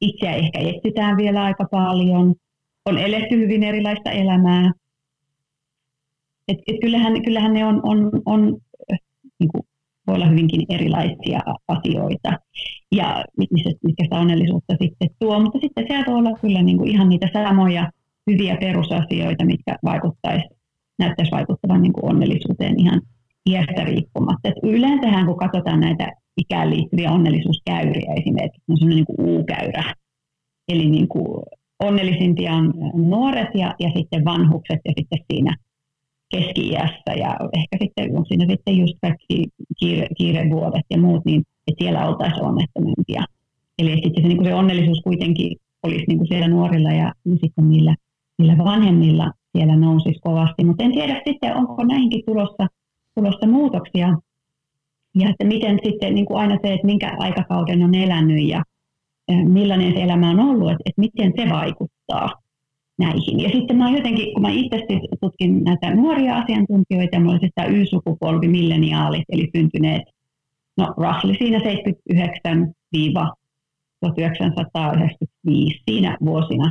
itseä ehkä etsitään vielä aika paljon, on eletty hyvin erilaista elämää. Et, et kyllähän, kyllähän ne on, on, on niin kuin voi olla hyvinkin erilaisia asioita ja mitkä sitä onnellisuutta sitten tuo. Mutta sitten sieltä voi olla kyllä niin kuin ihan niitä samoja hyviä perusasioita, mitkä vaikuttaisi, näyttäisi vaikuttavan niin kuin onnellisuuteen ihan iästä riippumatta. Et yleensähän kun katsotaan näitä ikään liittyviä onnellisuuskäyriä esimerkiksi, on sellainen niin U-käyrä. Eli niin kuin onnellisimpia on nuoret ja, ja sitten vanhukset ja sitten siinä keski-iässä ja ehkä sitten on siinä sitten just kaikki kiire, kiirevuodet ja muut, niin että siellä oltaisiin onnettomimpia. Eli sitten se, niin kuin se onnellisuus kuitenkin olisi niin kuin siellä nuorilla ja sitten niillä, niillä vanhemmilla siellä nousisi kovasti. Mutta en tiedä sitten, onko näihinkin tulossa, tulossa muutoksia. Ja että miten sitten niin kuin aina se, että minkä aikakauden on elänyt ja millainen se elämä on ollut, että, että miten se vaikuttaa näihin. Ja sitten mä jotenkin, kun mä itse siis tutkin näitä nuoria asiantuntijoita, mä olisin sitä Y-sukupolvi, milleniaalit, eli syntyneet, no roughly siinä 79-1995, siinä vuosina.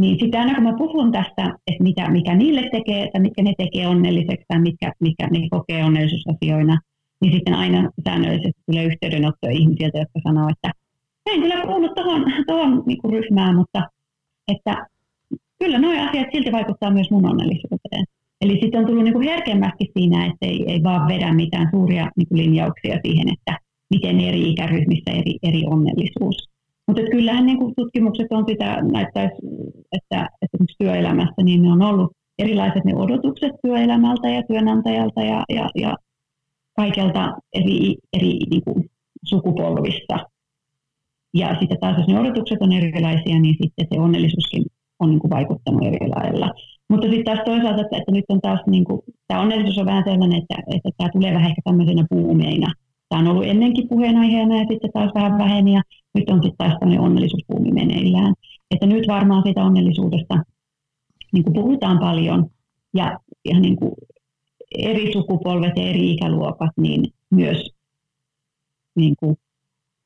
Niin sitten aina kun mä puhun tästä, että mitä, mikä niille tekee, että mitkä ne tekee onnelliseksi tai mitkä, mitkä ne kokee onnellisuusasioina, niin sitten aina säännöllisesti tulee yhteydenottoja ihmisiltä, jotka sanoo, että en kyllä kuulu tuohon, tuohon niin ryhmään, mutta että kyllä nuo asiat silti vaikuttaa myös mun onnellisuuteen. Eli sitten on tullut niin kuin herkemmästi siinä, että ei, ei vaan vedä mitään suuria niin kuin linjauksia siihen, että miten eri ikäryhmissä eri, eri onnellisuus. Mutta kyllähän niin kuin tutkimukset on sitä, näyttäisi, että esimerkiksi työelämässä niin ne on ollut erilaiset ne odotukset työelämältä ja työnantajalta ja, ja, ja kaikelta eri, eri niin kuin sukupolvista. Ja sitten taas jos ne odotukset on erilaisia, niin sitten se onnellisuuskin on niin kuin vaikuttanut eri lailla. Mutta sitten taas toisaalta, että, että nyt on taas, niin kuin, tämä onnellisuus on vähän sellainen, että, että tämä tulee vähän ehkä tämmöisenä puumeina. Tämä on ollut ennenkin puheenaiheena ja sitten taas vähän väheni ja nyt on sitten taas tämmöinen onnellisuuspuumi meneillään. Että nyt varmaan siitä onnellisuudesta niin kuin puhutaan paljon ja, ja niin kuin eri sukupolvet ja eri ikäluokat niin myös niin kuin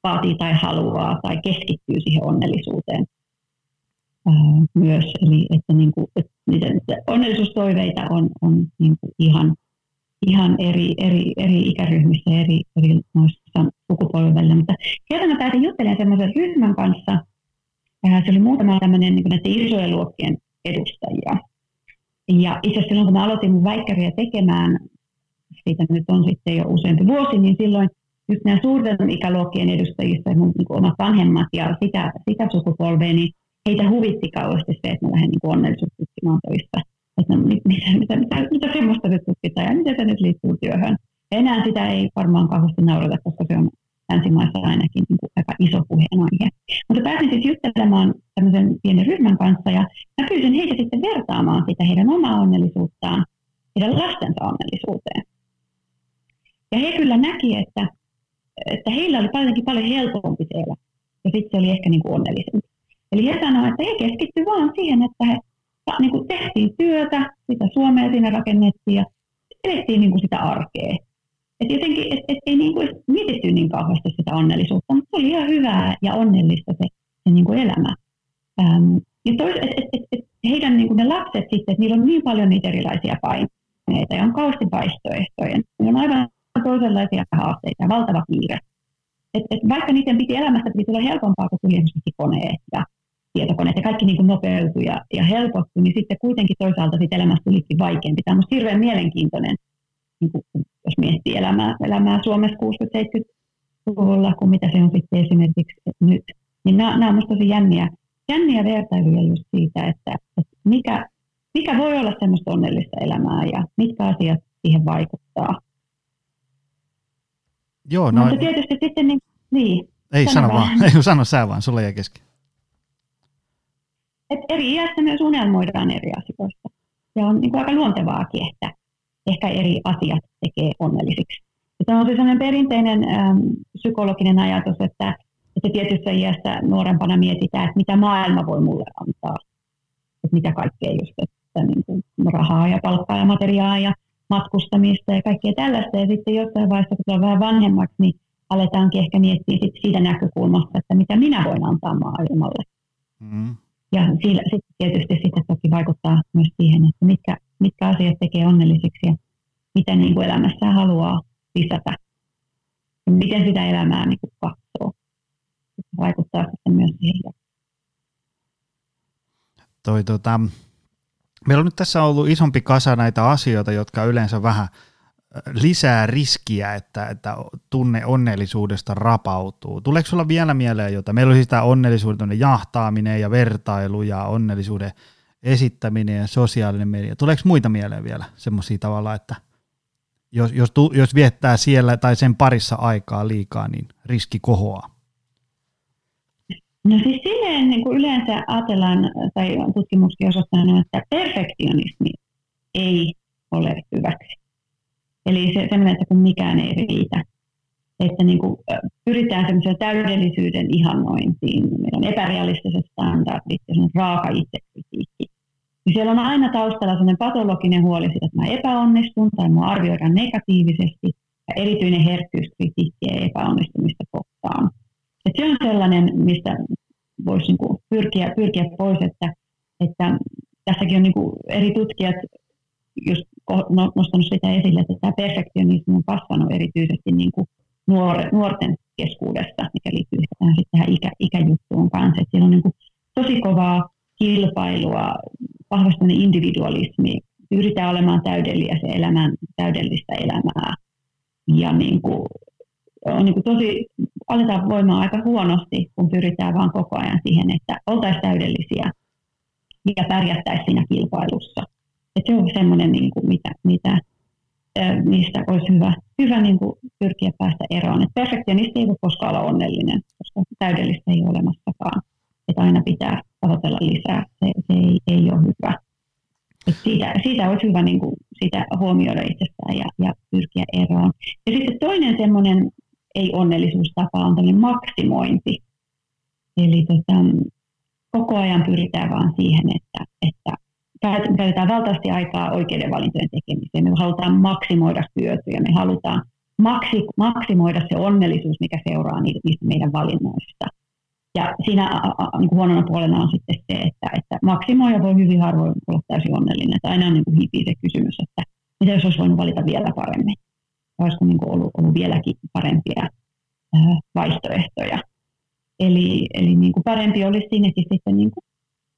vaatii tai haluaa tai keskittyy siihen onnellisuuteen ää, myös. Eli että, niin kuin, että niitä, onnellisuustoiveita on, on niin kuin ihan, ihan eri, eri, eri ikäryhmissä eri, eri noissa sukupolvilla. Mutta kerran mä pääsin juttelemaan semmoisen ryhmän kanssa, ää, se oli muutama tämmöinen niin näiden isojen luokkien edustajia. Ja itse asiassa silloin, kun mä aloitin mun väikkäriä tekemään, siitä nyt on sitten jo useampi vuosi, niin silloin just nämä suurten ikäluokkien edustajista, mun niin kuin omat vanhemmat ja sitä, sitä sukupolvea, niin heitä huvitti kauheasti se, että mä lähden niin onnellisuustutkimaan töissä. Että no, mitä, mitä, mitä, mitä semmoista nyt tutkitaan ja miten se nyt liittyy työhön. Enää sitä ei varmaan kauheasti naurata, koska se on länsimaissa ainakin niin kuin aika iso puheenaihe. Mutta pääsin siis juttelemaan tämmöisen pienen ryhmän kanssa ja mä pyysin heitä sitten vertaamaan sitä heidän omaa onnellisuuttaan heidän lastensa onnellisuuteen. Ja he kyllä näki, että, että heillä oli paljonkin paljon helpompi siellä. Ja sitten se oli ehkä niin kuin onnellisempi. Eli he sanoivat, että he keskittyivät vain siihen, että he niin kuin tehtiin työtä, sitä Suomea siinä rakennettiin ja elettiin niin kuin sitä arkea. Et jotenkin, et, et ei niin kuin mietitty niin kauheasti sitä onnellisuutta, mutta oli ihan hyvää ja onnellista se, se niin kuin elämä. Ähm, ja tois, et, et, et, et heidän niin kuin ne lapset sitten, että niillä on niin paljon niitä erilaisia paineita ja on kauheasti vaihtoehtoja. Niillä on aivan toisenlaisia haasteita ja valtava kiire. Et, et vaikka niiden piti elämästä piti tulla helpompaa, kun tuli esimerkiksi koneet ja tietokoneet ja kaikki niin kuin nopeutui ja, ja helpottui, niin sitten kuitenkin toisaalta siitä elämästä tulikin vaikeampi. Tämä on hirveän mielenkiintoinen, niin kuin, jos miettii elämää, elämää Suomessa 60-70-luvulla, kuin mitä se on sitten esimerkiksi nyt. Niin nämä, nämä on minusta tosi jänniä, jänniä vertailuja just siitä, että, että mikä, mikä voi olla semmoista onnellista elämää ja mitkä asiat siihen vaikuttaa. Joo, no... Mutta tietysti sitten niin, niin ei sano, sano vaan, ei sano sä vaan, sulle jäi kesken että eri iässä myös unelmoidaan eri asioista. Se on niin kuin aika luontevaakin, että ehkä eri asiat tekee onnellisiksi. Se on sellainen perinteinen äm, psykologinen ajatus, että, että tietyssä iässä nuorempana mietitään, että mitä maailma voi mulle antaa. Että mitä kaikkea just, että niin kuin rahaa ja palkkaa ja materiaa ja matkustamista ja kaikkea tällaista. Ja sitten jossain vaiheessa, kun on vähän vanhemmaksi, niin aletaankin ehkä miettiä sit siitä näkökulmasta, että mitä minä voin antaa maailmalle. Mm. Ja sitten tietysti sitä toki vaikuttaa myös siihen, että mitkä, mitkä asiat tekee onnellisiksi ja mitä niin kuin elämässä haluaa lisätä. Ja miten sitä elämää niin kuin katsoo. Se vaikuttaa sitten myös siihen. Toi, tota, meillä on nyt tässä ollut isompi kasa näitä asioita, jotka yleensä vähän lisää riskiä, että, että tunne onnellisuudesta rapautuu. Tuleeko sulla vielä mieleen jota? Meillä oli sitä onnellisuuden jahtaaminen ja vertailu ja onnellisuuden esittäminen ja sosiaalinen media. Tuleeko muita mieleen vielä semmoisia tavalla, että jos, jos, jos viettää siellä tai sen parissa aikaa liikaa, niin riski kohoaa? No siis silleen niin kuin yleensä ajatellaan, tai tutkimuskin osoittanut, että perfektionismi ei ole hyväksi. Eli se, semmoinen, että kun mikään ei riitä. Että niin kuin pyritään semmoiseen täydellisyyden ihannointiin. Meillä on epärealistiset standardit ja raaka itsekritiikki. Niin siellä on aina taustalla sellainen patologinen huoli siitä, että mä epäonnistun tai mä arvioidaan negatiivisesti ja erityinen herkkyys kritiikkiä epäonnistumista kohtaan. Et se on sellainen, mistä voisi niin pyrkiä, pyrkiä pois, että, että tässäkin on niin kuin eri tutkijat just no, nostanut sitä esille, että tämä perfektionismi on kasvanut erityisesti niin kuin nuor, nuorten keskuudessa, mikä liittyy tähän, tähän ikä, ikäjuttuun kanssa. Että siellä on niin kuin tosi kovaa kilpailua, vahvasti individualismi, yritetään olemaan täydellisiä se elämän täydellistä elämää. Ja niin kuin, on niin kuin tosi, aletaan voimaan aika huonosti, kun pyritään vaan koko ajan siihen, että oltaisiin täydellisiä ja pärjättäisiin siinä kilpailussa. Et se on semmoinen, niin mitä, mitä, mistä olisi hyvä, hyvä niin kuin pyrkiä päästä eroon. Et perfektionisti ei voi koskaan olla onnellinen, koska täydellistä ei ole olemassakaan. Että aina pitää tavoitella lisää. Se, se ei, ei ole hyvä. Siitä, siitä olisi hyvä niin kuin, sitä huomioida itsestään ja, ja pyrkiä eroon. Ja sitten toinen semmoinen ei-onnellisuustapa on tämmöinen maksimointi. Eli tota, koko ajan pyritään vaan siihen, että, että käytetään valtavasti aikaa oikeiden valintojen tekemiseen. Me halutaan maksimoida hyötyjä, me halutaan maksi, maksimoida se onnellisuus, mikä seuraa niistä meidän valinnoista. Ja siinä niin kuin huonona puolena on sitten se, että, että maksimoija voi hyvin harvoin olla täysin onnellinen. Että aina on niin kuin hipii se kysymys, että mitä jos olisi voinut valita vielä paremmin? Olisiko niin kuin ollut, ollut vieläkin parempia vaihtoehtoja? Eli, eli niin kuin parempi olisi siinäkin sitten niin kuin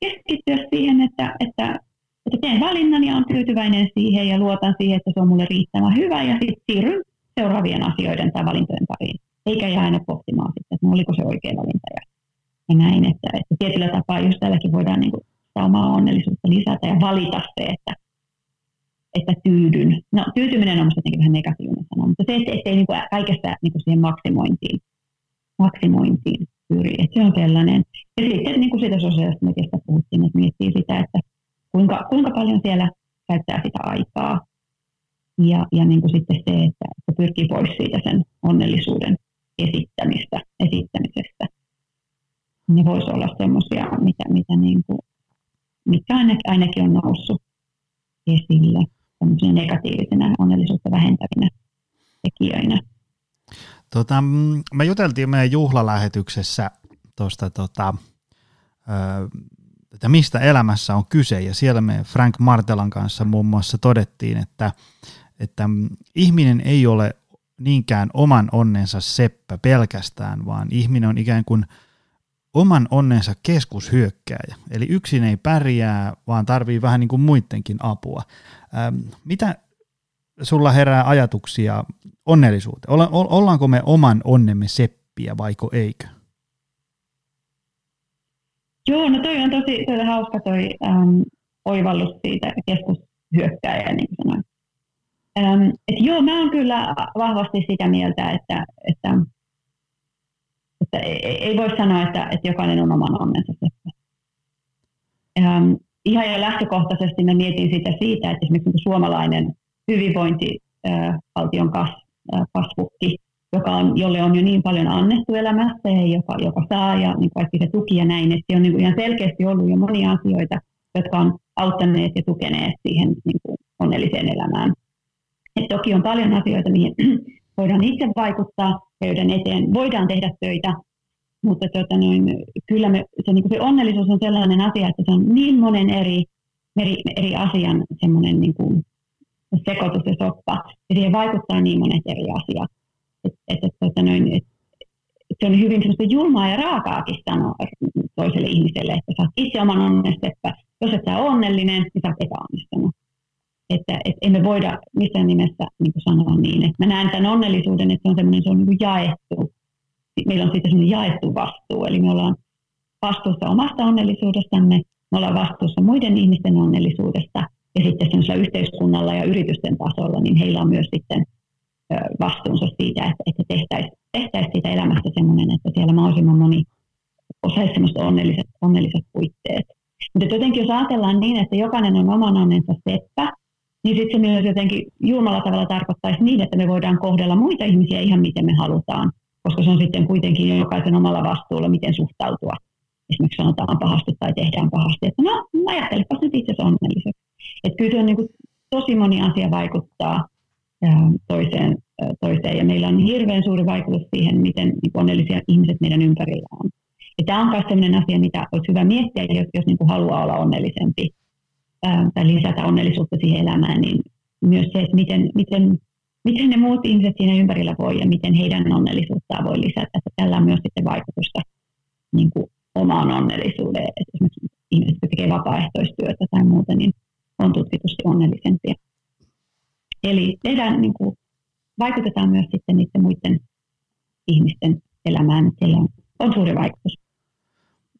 keskittyä siihen, että, että, että teen valinnan ja olen tyytyväinen siihen ja luotan siihen, että se on mulle riittävän hyvä ja sitten siirryn seuraavien asioiden tai valintojen pariin. Eikä jää aina pohtimaan sitten, että no, oliko se oikea valinta ja, ja näin, että, että tietyllä tapaa just tälläkin voidaan niin kuin sitä omaa onnellisuutta lisätä ja valita se, että, että tyydyn. No tyytyminen on jotenkin vähän negatiivinen sana, mutta se, että ei niin kuin kaikesta niin kuin siihen maksimointiin, maksimointiin pyri. Että se on sellainen. Ja sitten niin kuin siitä sosiaalisesta mediasta puhuttiin, että miettii sitä, että kuinka, kuinka paljon siellä käyttää sitä aikaa. Ja, ja niin kuin sitten se, että, että pyrkii pois siitä sen onnellisuuden esittämistä, esittämisestä. Ne voisi olla semmoisia, mitä, mitä niin kuin, mitkä ainakin, ainakin on noussut esille negatiivisena onnellisuutta vähentävinä tekijöinä. Tota, mm, me juteltiin meidän juhlalähetyksessä tuosta, tota, että mistä elämässä on kyse, ja siellä me Frank Martelan kanssa muun muassa todettiin, että, että mm, ihminen ei ole niinkään oman onnensa seppä pelkästään, vaan ihminen on ikään kuin oman onnensa keskushyökkääjä. Eli yksin ei pärjää, vaan tarvii vähän niin kuin muidenkin apua. Ähm, mitä sulla herää ajatuksia onnellisuuteen? Olla, ollaanko me oman onnemme seppiä vaiko eikö? Joo, no toi on tosi, tosi hauska toi ähm, oivallus siitä keskushyökkääjä, niin sanoin. Ähm, et joo, mä oon kyllä vahvasti sitä mieltä, että, että, että ei, ei voi sanoa, että, että jokainen on oman onnensa seppä. Ähm, ihan jo lähtökohtaisesti mä mietin sitä siitä, että esimerkiksi niin suomalainen hyvinvointivaltion kasvukki, joka on, jolle on jo niin paljon annettu elämässä ja joka, joka saa ja niin kaikki se tuki ja näin, että on niin kuin ihan selkeästi ollut jo monia asioita, jotka on auttaneet ja tukeneet siihen niin kuin onnelliseen elämään. Et toki on paljon asioita, mihin voidaan itse vaikuttaa ja joiden eteen voidaan tehdä töitä, mutta tuota, noin, kyllä me, se, niin se onnellisuus on sellainen asia, että se on niin monen eri, eri, eri asian semmoinen niin kuin sekoitus ja soppa. Ja siihen vaikuttaa niin monet eri asiat. Et, et, et, tota noin, et, et se on hyvin semmoista julmaa ja raakaakin sanoa toiselle ihmiselle, että sä oot itse oman onnesteppä. Jos et sä ole onnellinen, niin sä oot epäonnistunut. että, että emme voida missään nimessä niin sanoa niin. Että mä näen tämän onnellisuuden, että se on semmoinen se on niin jaettu. Meillä on siitä semmoinen jaettu vastuu, eli me ollaan vastuussa omasta onnellisuudestamme, me ollaan vastuussa muiden ihmisten onnellisuudesta, ja sitten semmoisella yhteiskunnalla ja yritysten tasolla, niin heillä on myös sitten vastuunsa siitä, että, että tehtäisiin tehtäisi siitä elämästä semmoinen, että siellä mahdollisimman moni osaisi semmoista onnelliset, onnelliset puitteet. Mutta jotenkin jos ajatellaan niin, että jokainen on oman onnensa seppä, niin sitten se myös jotenkin julmalla tavalla tarkoittaisi niin, että me voidaan kohdella muita ihmisiä ihan miten me halutaan, koska se on sitten kuitenkin jokaisen omalla vastuulla, miten suhtautua. Esimerkiksi sanotaan pahasti tai tehdään pahasti, että no, ajattelepas nyt itse onnelliseksi. Että kyllä se on niin kuin, tosi moni asia vaikuttaa toiseen, toiseen, ja meillä on hirveän suuri vaikutus siihen, miten niin onnellisia ihmiset meidän ympärillä on. Ja tämä on myös sellainen asia, mitä olisi hyvä miettiä, jos, jos niin kuin haluaa olla onnellisempi tai lisätä onnellisuutta siihen elämään, niin myös se, että miten, miten, miten ne muut ihmiset siinä ympärillä voi ja miten heidän onnellisuuttaan voi lisätä. Että tällä on myös sitten vaikutusta niin kuin omaan onnellisuuteen. Et esimerkiksi ihmiset, jotka tekevät vapaaehtoistyötä tai muuta, niin on tutkitusti onnellisempia. Eli tehdään, niin kuin, vaikutetaan myös sitten niiden muiden ihmisten elämään, että siellä on, on suuri vaikutus.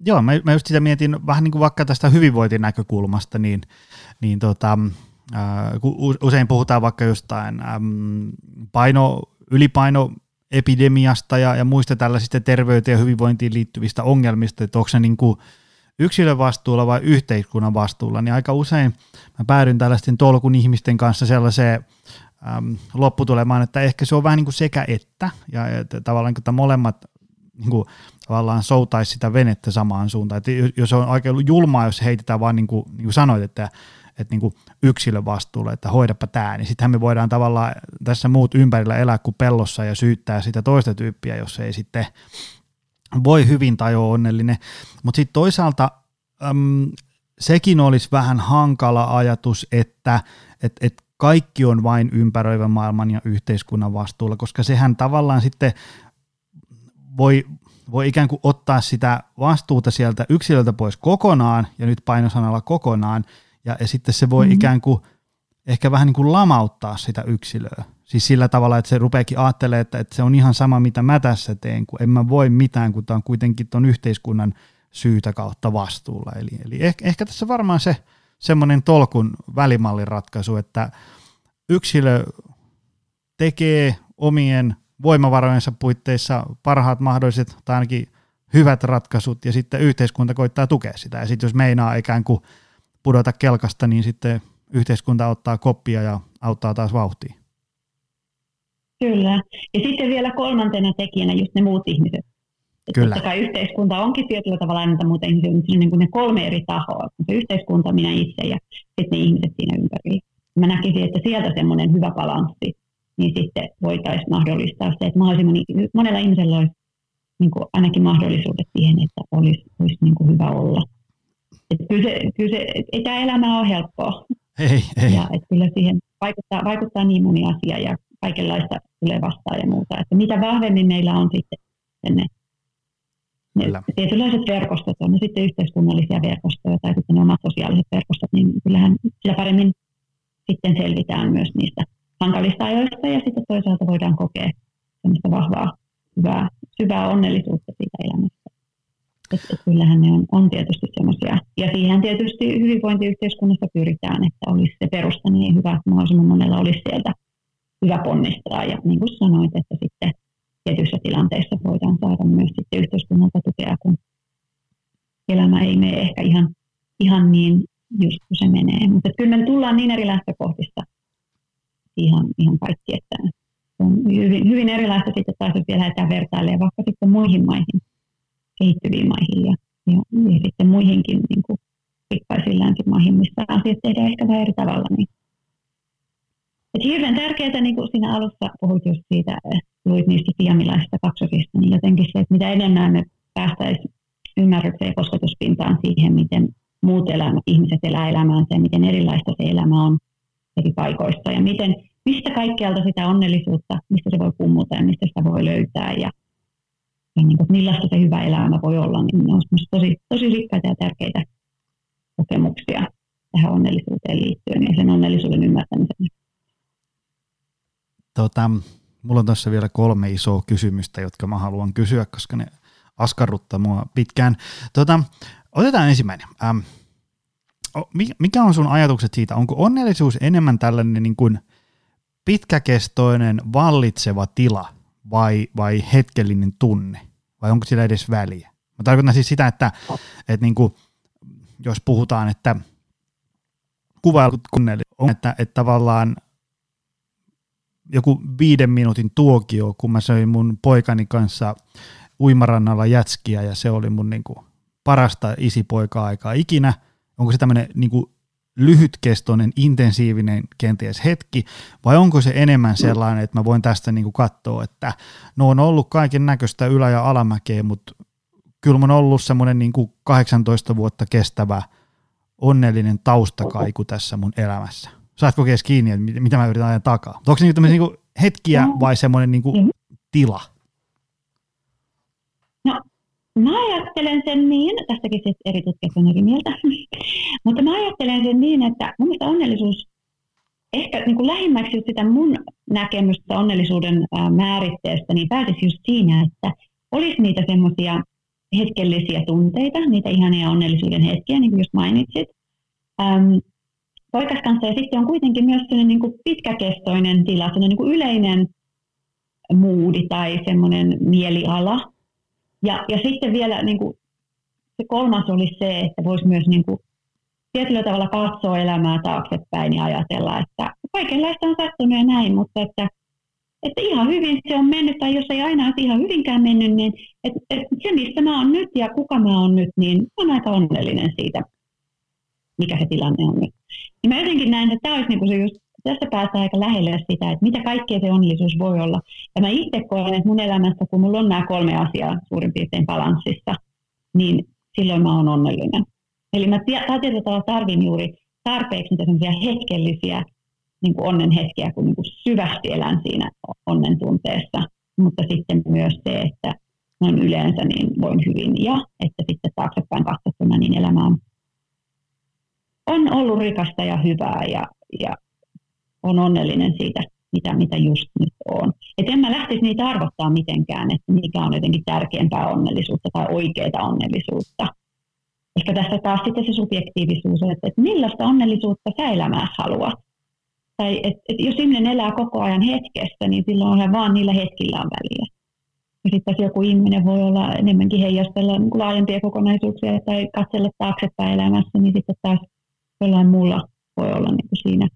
Joo, mä, mä just sitä mietin vähän niin kuin vaikka tästä hyvinvointinäkökulmasta, niin, niin tota, usein puhutaan vaikka jostain paino, ylipaino epidemiasta ja, ja muista tällaisista terveyteen ja hyvinvointiin liittyvistä ongelmista, että onko se niin kuin yksilön vastuulla vai yhteiskunnan vastuulla, niin aika usein mä päädyn tällaisten tolkun ihmisten kanssa sellaiseen äm, lopputulemaan, että ehkä se on vähän niin kuin sekä että, ja että tavallaan että molemmat niin kuin, tavallaan soutaisi sitä venettä samaan suuntaan. Että jos on oikein julmaa, jos heitetään vaan niin kuin, niin kuin sanoit, että, että niin yksilön vastuulla, että hoidapa tämä, niin sittenhän me voidaan tavallaan tässä muut ympärillä elää kuin pellossa ja syyttää sitä toista tyyppiä, jos ei sitten voi hyvin tai ole onnellinen. Mutta sitten toisaalta äm, sekin olisi vähän hankala ajatus, että et, et kaikki on vain ympäröivän maailman ja yhteiskunnan vastuulla, koska sehän tavallaan sitten voi, voi ikään kuin ottaa sitä vastuuta sieltä yksilöltä pois kokonaan, ja nyt painosanalla kokonaan, ja, ja sitten se voi mm-hmm. ikään kuin ehkä vähän niin kuin lamauttaa sitä yksilöä. Siis sillä tavalla, että se rupeekin ajattelemaan, että, että se on ihan sama, mitä mä tässä teen, kun en mä voi mitään, kun tämä on kuitenkin tuon yhteiskunnan syytä kautta vastuulla. Eli, eli ehkä, ehkä tässä varmaan se semmoinen tolkun välimallin ratkaisu, että yksilö tekee omien voimavarojensa puitteissa parhaat mahdolliset tai ainakin hyvät ratkaisut ja sitten yhteiskunta koittaa tukea sitä. Ja sitten jos meinaa ikään kuin pudota kelkasta, niin sitten yhteiskunta ottaa koppia ja auttaa taas vauhtiin. Kyllä. Ja sitten vielä kolmantena tekijänä just ne muut ihmiset. Kyllä. Totta kai yhteiskunta onkin tietyllä tavalla aina muuta ihmisiä, mutta niin kuin ne kolme eri tahoa. Se yhteiskunta, minä itse ja sitten ne ihmiset siinä ympärillä. Mä näkisin, että sieltä semmoinen hyvä balanssi, niin sitten voitaisiin mahdollistaa se, että mahdollisimman monella ihmisellä olisi niin kuin ainakin mahdollisuudet siihen, että olisi, olisi niin kuin hyvä olla. Et kyllä se, kyllä se, ei tämä elämä ole helppoa. Ei, ei. Ja, että kyllä siihen vaikuttaa, vaikuttaa niin moni asia ja kaikenlaista tulee vastaan ja muuta. Että mitä vahvemmin meillä on sitten ne, ne tietynlaiset verkostot, on ne sitten yhteiskunnallisia verkostoja tai sitten omat sosiaaliset verkostot, niin kyllähän sillä paremmin sitten selvitään myös niistä hankalista ajoista ja sitten toisaalta voidaan kokea vahvaa, hyvää, syvää onnellisuutta siitä elämästä. Että et kyllähän ne on, on tietysti semmoisia. Ja siihen tietysti hyvinvointiyhteiskunnassa pyritään, että olisi se perusta niin hyvä, että mahdollisimman monella olisi sieltä hyvä ponnistaa. Ja niin kuin sanoit, että sitten tietyissä tilanteissa voidaan saada myös sitten yhteiskunnalta tukea, kun elämä ei mene ehkä ihan, ihan niin just kuin se menee. Mutta kyllä me tullaan niin eri lähtökohdista ihan, ihan kaikki, että on hyvin, hyvin erilaista sitten taas, jos vielä lähdetään vertailemaan vaikka sitten muihin maihin, kehittyviin maihin ja, ja, ja sitten muihinkin niin kuin rikkaisiin länsimaihin, missä asiat tehdään ehkä vähän eri tavalla, niin. Et hirveän tärkeää, niin kuin siinä alussa puhuit just siitä, luit niistä siamilaisista kaksosista, niin jotenkin se, että mitä enemmän me päästäisiin ymmärrykseen ja kosketuspintaan siihen, miten muut elämät, ihmiset elää elämäänsä ja miten erilaista se elämä on eri paikoissa ja miten, mistä kaikkialta sitä onnellisuutta, mistä se voi kummuta ja mistä sitä voi löytää ja, ja niin kuin, millaista se hyvä elämä voi olla, niin ne on tosi, tosi rikkaita ja tärkeitä kokemuksia tähän onnellisuuteen liittyen ja sen onnellisuuden ymmärtämiseen. Tota, mulla on tässä vielä kolme isoa kysymystä, jotka mä haluan kysyä, koska ne askarruttaa mua pitkään. Tota, otetaan ensimmäinen. Ähm, mikä on sun ajatukset siitä? Onko onnellisuus enemmän tällainen niin kuin pitkäkestoinen, vallitseva tila vai, vai hetkellinen tunne? Vai onko sillä edes väliä? Mä tarkoitan siis sitä, että, että niin kuin, jos puhutaan, että kuvailut on, että, että tavallaan joku viiden minuutin tuokio, kun mä söin mun poikani kanssa uimarannalla jätskiä ja se oli mun niin kuin parasta isipoika-aikaa ikinä. Onko se tämmöinen niin lyhytkestoinen, intensiivinen kenties hetki, vai onko se enemmän sellainen, että mä voin tästä niin kuin katsoa, että no on ollut kaiken näköistä ylä- ja alamäkeä, mutta kyllä on ollut semmoinen niin kuin 18 vuotta kestävä onnellinen taustakaiku tässä mun elämässä. Saatko kees kiinni, että mitä mä yritän ajan takaa? Onko se niin kuin niinku hetkiä vai semmoinen niin kuin tila? No, mä ajattelen sen niin, tästäkin siis eri tutkijat on eri mieltä, mutta mä ajattelen sen niin, että mun mielestä onnellisuus, ehkä niin kuin lähimmäksi sitä mun näkemystä onnellisuuden määritteestä, niin pääsisi just siinä, että olisi niitä semmoisia hetkellisiä tunteita, niitä ihania onnellisuuden hetkiä, niin kuin just mainitsit, äm, poikas kanssa. Ja sitten on kuitenkin myös sellainen niin kuin pitkäkestoinen tila, sellainen niin kuin yleinen moodi tai semmoinen mieliala. Ja, ja sitten vielä niin kuin, se kolmas olisi se, että voisi myös niin kuin, tietyllä tavalla katsoa elämää taaksepäin ja ajatella, että kaikenlaista on sattunut ja näin, mutta että että ihan hyvin se on mennyt, tai jos ei aina olisi ihan hyvinkään mennyt, niin että, että se, missä mä oon nyt ja kuka mä oon nyt, niin on aika onnellinen siitä, mikä se tilanne on nyt. Niin mä jotenkin näen, että tämä olisi niin kuin se just, tässä päästään aika lähelle sitä, että mitä kaikkea se onnellisuus voi olla. Ja mä itse koen, että mun elämässä, kun mulla on nämä kolme asiaa suurin piirtein balanssissa, niin silloin mä oon onnellinen. Eli mä tietyllä tavalla tarvin juuri tarpeeksi niitä hetkellisiä niin kuin onnen hetkiä, kun niin kuin syvästi elän siinä onnen tunteessa, mutta sitten myös se, että noin yleensä niin voin hyvin ja että sitten taaksepäin katsottuna niin elämä on, on ollut rikasta ja hyvää ja, ja on onnellinen siitä, mitä, mitä just nyt on. Että en mä lähtisi niitä arvottaa mitenkään, että mikä on jotenkin tärkeämpää onnellisuutta tai oikeaa onnellisuutta. Ehkä tässä taas sitten se subjektiivisuus, että, että millaista onnellisuutta sä elämää haluat tai et, et jos ihminen elää koko ajan hetkessä, niin silloin on vaan niillä hetkillä on väliä. Ja sitten joku ihminen voi olla enemmänkin heijastella niin laajempia kokonaisuuksia tai katsella taaksepäin elämässä, niin sitten taas jollain muulla voi olla niin kuin siinä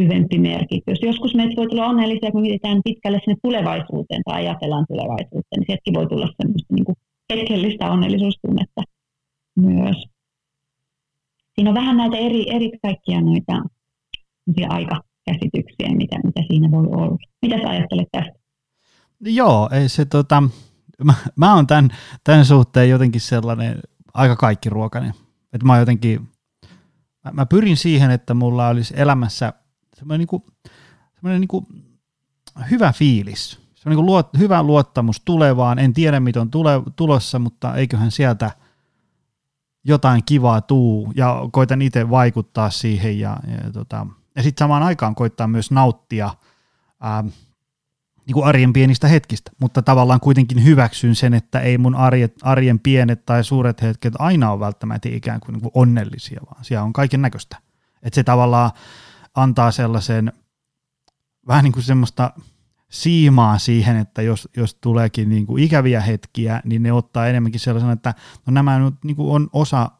syvempi merkitys. Joskus meitä voi tulla onnellisia, kun mietitään pitkälle sinne tulevaisuuteen tai ajatellaan tulevaisuuteen, niin sieltäkin voi tulla semmoista niin kuin hetkellistä onnellisuustunnetta myös. Siinä on vähän näitä eri, eri kaikkia noita aikakäsityksiä, mitä, mitä siinä voi olla. Mitä sä ajattelet tästä? Joo, ei se tota, mä, mä oon tämän, tämän suhteen jotenkin sellainen aika kaikki ruokainen. Että mä jotenkin, mä, mä, pyrin siihen, että mulla olisi elämässä semmoinen niinku, semmoinen niinku hyvä fiilis. Se on niinku luot, hyvä luottamus tulevaan. En tiedä, mitä on tule, tulossa, mutta eiköhän sieltä jotain kivaa tuu ja koitan itse vaikuttaa siihen ja, ja tota, ja sitten samaan aikaan koittaa myös nauttia ää, niin kuin arjen pienistä hetkistä, mutta tavallaan kuitenkin hyväksyn sen, että ei mun arjet, arjen pienet tai suuret hetket aina ole välttämättä ikään kuin, niin kuin onnellisia, vaan siellä on kaiken näköistä. Että se tavallaan antaa sellaisen vähän niin kuin semmoista siimaa siihen, että jos, jos tuleekin niin kuin ikäviä hetkiä, niin ne ottaa enemmänkin sellaisen, että no nämä nyt niin kuin on osa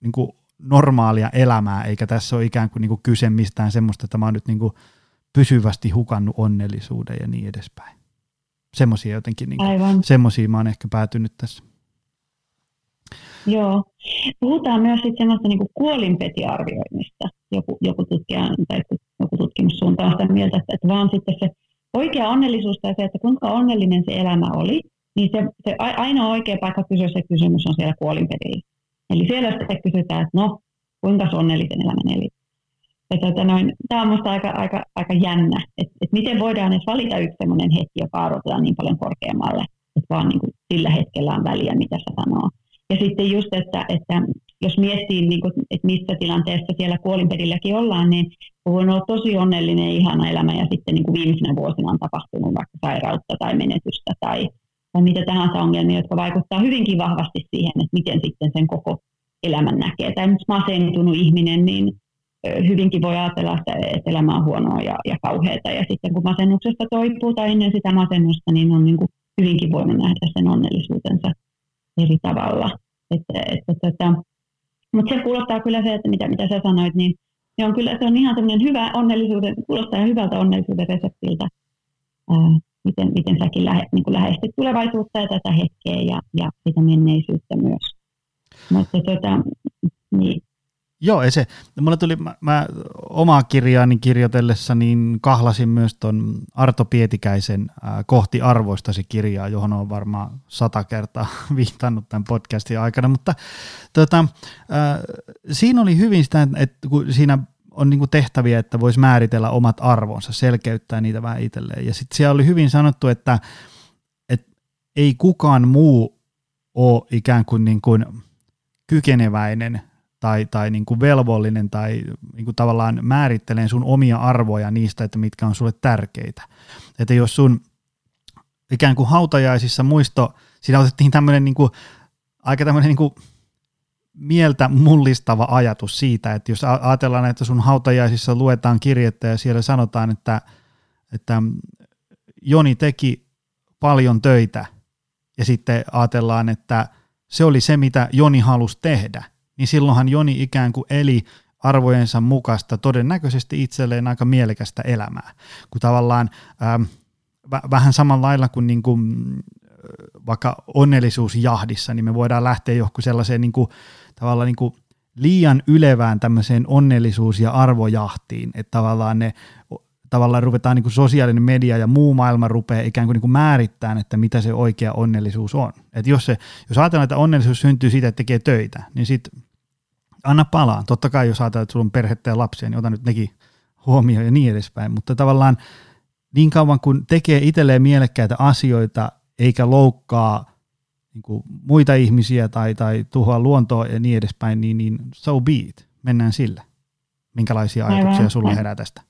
niin kuin normaalia elämää, eikä tässä ole ikään kuin, niin kuin kyse mistään semmoista, että mä oon nyt niin kuin pysyvästi hukannut onnellisuuden ja niin edespäin. Semmoisia jotenkin, niin kuin, semmoisia mä oon ehkä päätynyt tässä. Joo. Puhutaan myös sitten semmoista niin kuolinpetiarvioinnista. Joku, joku tutkija tai joku tutkimussuunta on sitä mieltä, että, että vaan sitten se oikea onnellisuus tai se, että kuinka onnellinen se elämä oli, niin se, se ainoa oikea paikka kysyä se kysymys on siellä kuolinpedillä. Eli siellä sitten kysytään, että no, kuinka onnellisen elämän eli. Tota tämä on minusta aika, aika, aika jännä, että, että miten voidaan edes valita yksi sellainen hetki, joka arvotetaan niin paljon korkeammalle, että vaan niin kuin sillä hetkellä on väliä, mitä se sanoo. Ja sitten just, että, että jos miettii, niin kuin, että missä tilanteessa siellä kuolinpedilläkin ollaan, niin voin olla tosi onnellinen ihana elämä ja sitten niin kuin viimeisenä vuosina on tapahtunut vaikka sairautta tai menetystä tai, tai mitä tahansa ongelmia, jotka vaikuttaa hyvinkin vahvasti siihen, että miten sitten sen koko elämän näkee. Tai nyt masentunut ihminen, niin hyvinkin voi ajatella, että elämä on huonoa ja, ja kauheata. Ja sitten kun masennuksesta toipuu tai ennen sitä masennusta, niin on niin kuin hyvinkin voinut nähdä sen onnellisuutensa eri tavalla. Että, että, että, että, mutta se kuulostaa kyllä se, että mitä, mitä sä sanoit, niin se on kyllä se on ihan semmoinen hyvä onnellisuuden, kuulostaa hyvältä onnellisuuden reseptiltä, ää, miten, miten säkin lähe, niin kuin lähestyt tulevaisuutta ja tätä hetkeä ja, ja sitä menneisyyttä myös. Mutta tota, niin, Joo, ei se. Mulle tuli, mä, mä omaa kirjaani kirjoitellessa niin kahlasin myös ton Arto Pietikäisen äh, Kohti arvoistasi kirjaa, johon on varmaan sata kertaa viittannut tämän podcastin aikana, mutta tota, äh, siinä oli hyvin sitä, että kun siinä on niin tehtäviä, että voisi määritellä omat arvonsa, selkeyttää niitä vähän itselleen. Ja sitten siellä oli hyvin sanottu, että, että ei kukaan muu ole ikään kuin, niin kuin kykeneväinen tai, tai niin kuin velvollinen tai niin kuin tavallaan määrittelee sun omia arvoja niistä, että mitkä on sulle tärkeitä. Että jos sun ikään kuin hautajaisissa muisto, siinä otettiin tämmöinen niin kuin, aika tämmöinen niin kuin mieltä mullistava ajatus siitä, että jos ajatellaan, että sun hautajaisissa luetaan kirjettä ja siellä sanotaan, että, että Joni teki paljon töitä ja sitten ajatellaan, että se oli se, mitä Joni halusi tehdä – niin silloinhan Joni ikään kuin eli arvojensa mukaista todennäköisesti itselleen aika mielekästä elämää. Kun tavallaan ähm, vähän samalla lailla kuin, niin kuin vaikka onnellisuusjahdissa, niin me voidaan lähteä johonkin sellaiseen niin kuin, tavallaan niin kuin liian ylevään tämmöiseen onnellisuus- ja arvojahtiin, että tavallaan ne tavallaan ruvetaan niin kuin sosiaalinen media ja muu maailma rupeaa ikään kuin, niin kuin määrittämään, että mitä se oikea onnellisuus on. Et jos, se, jos ajatellaan, että onnellisuus syntyy siitä, että tekee töitä, niin sitten anna palaa. Totta kai jos ajatellaan, että sulla on perhettä ja lapsia, niin ota nyt nekin huomioon ja niin edespäin. Mutta tavallaan niin kauan kun tekee itselleen mielekkäitä asioita, eikä loukkaa niin kuin muita ihmisiä tai, tai tuhoa luontoa ja niin edespäin, niin, niin so be it. Mennään sillä. Minkälaisia ajatuksia Aivan. sulla herää tästä?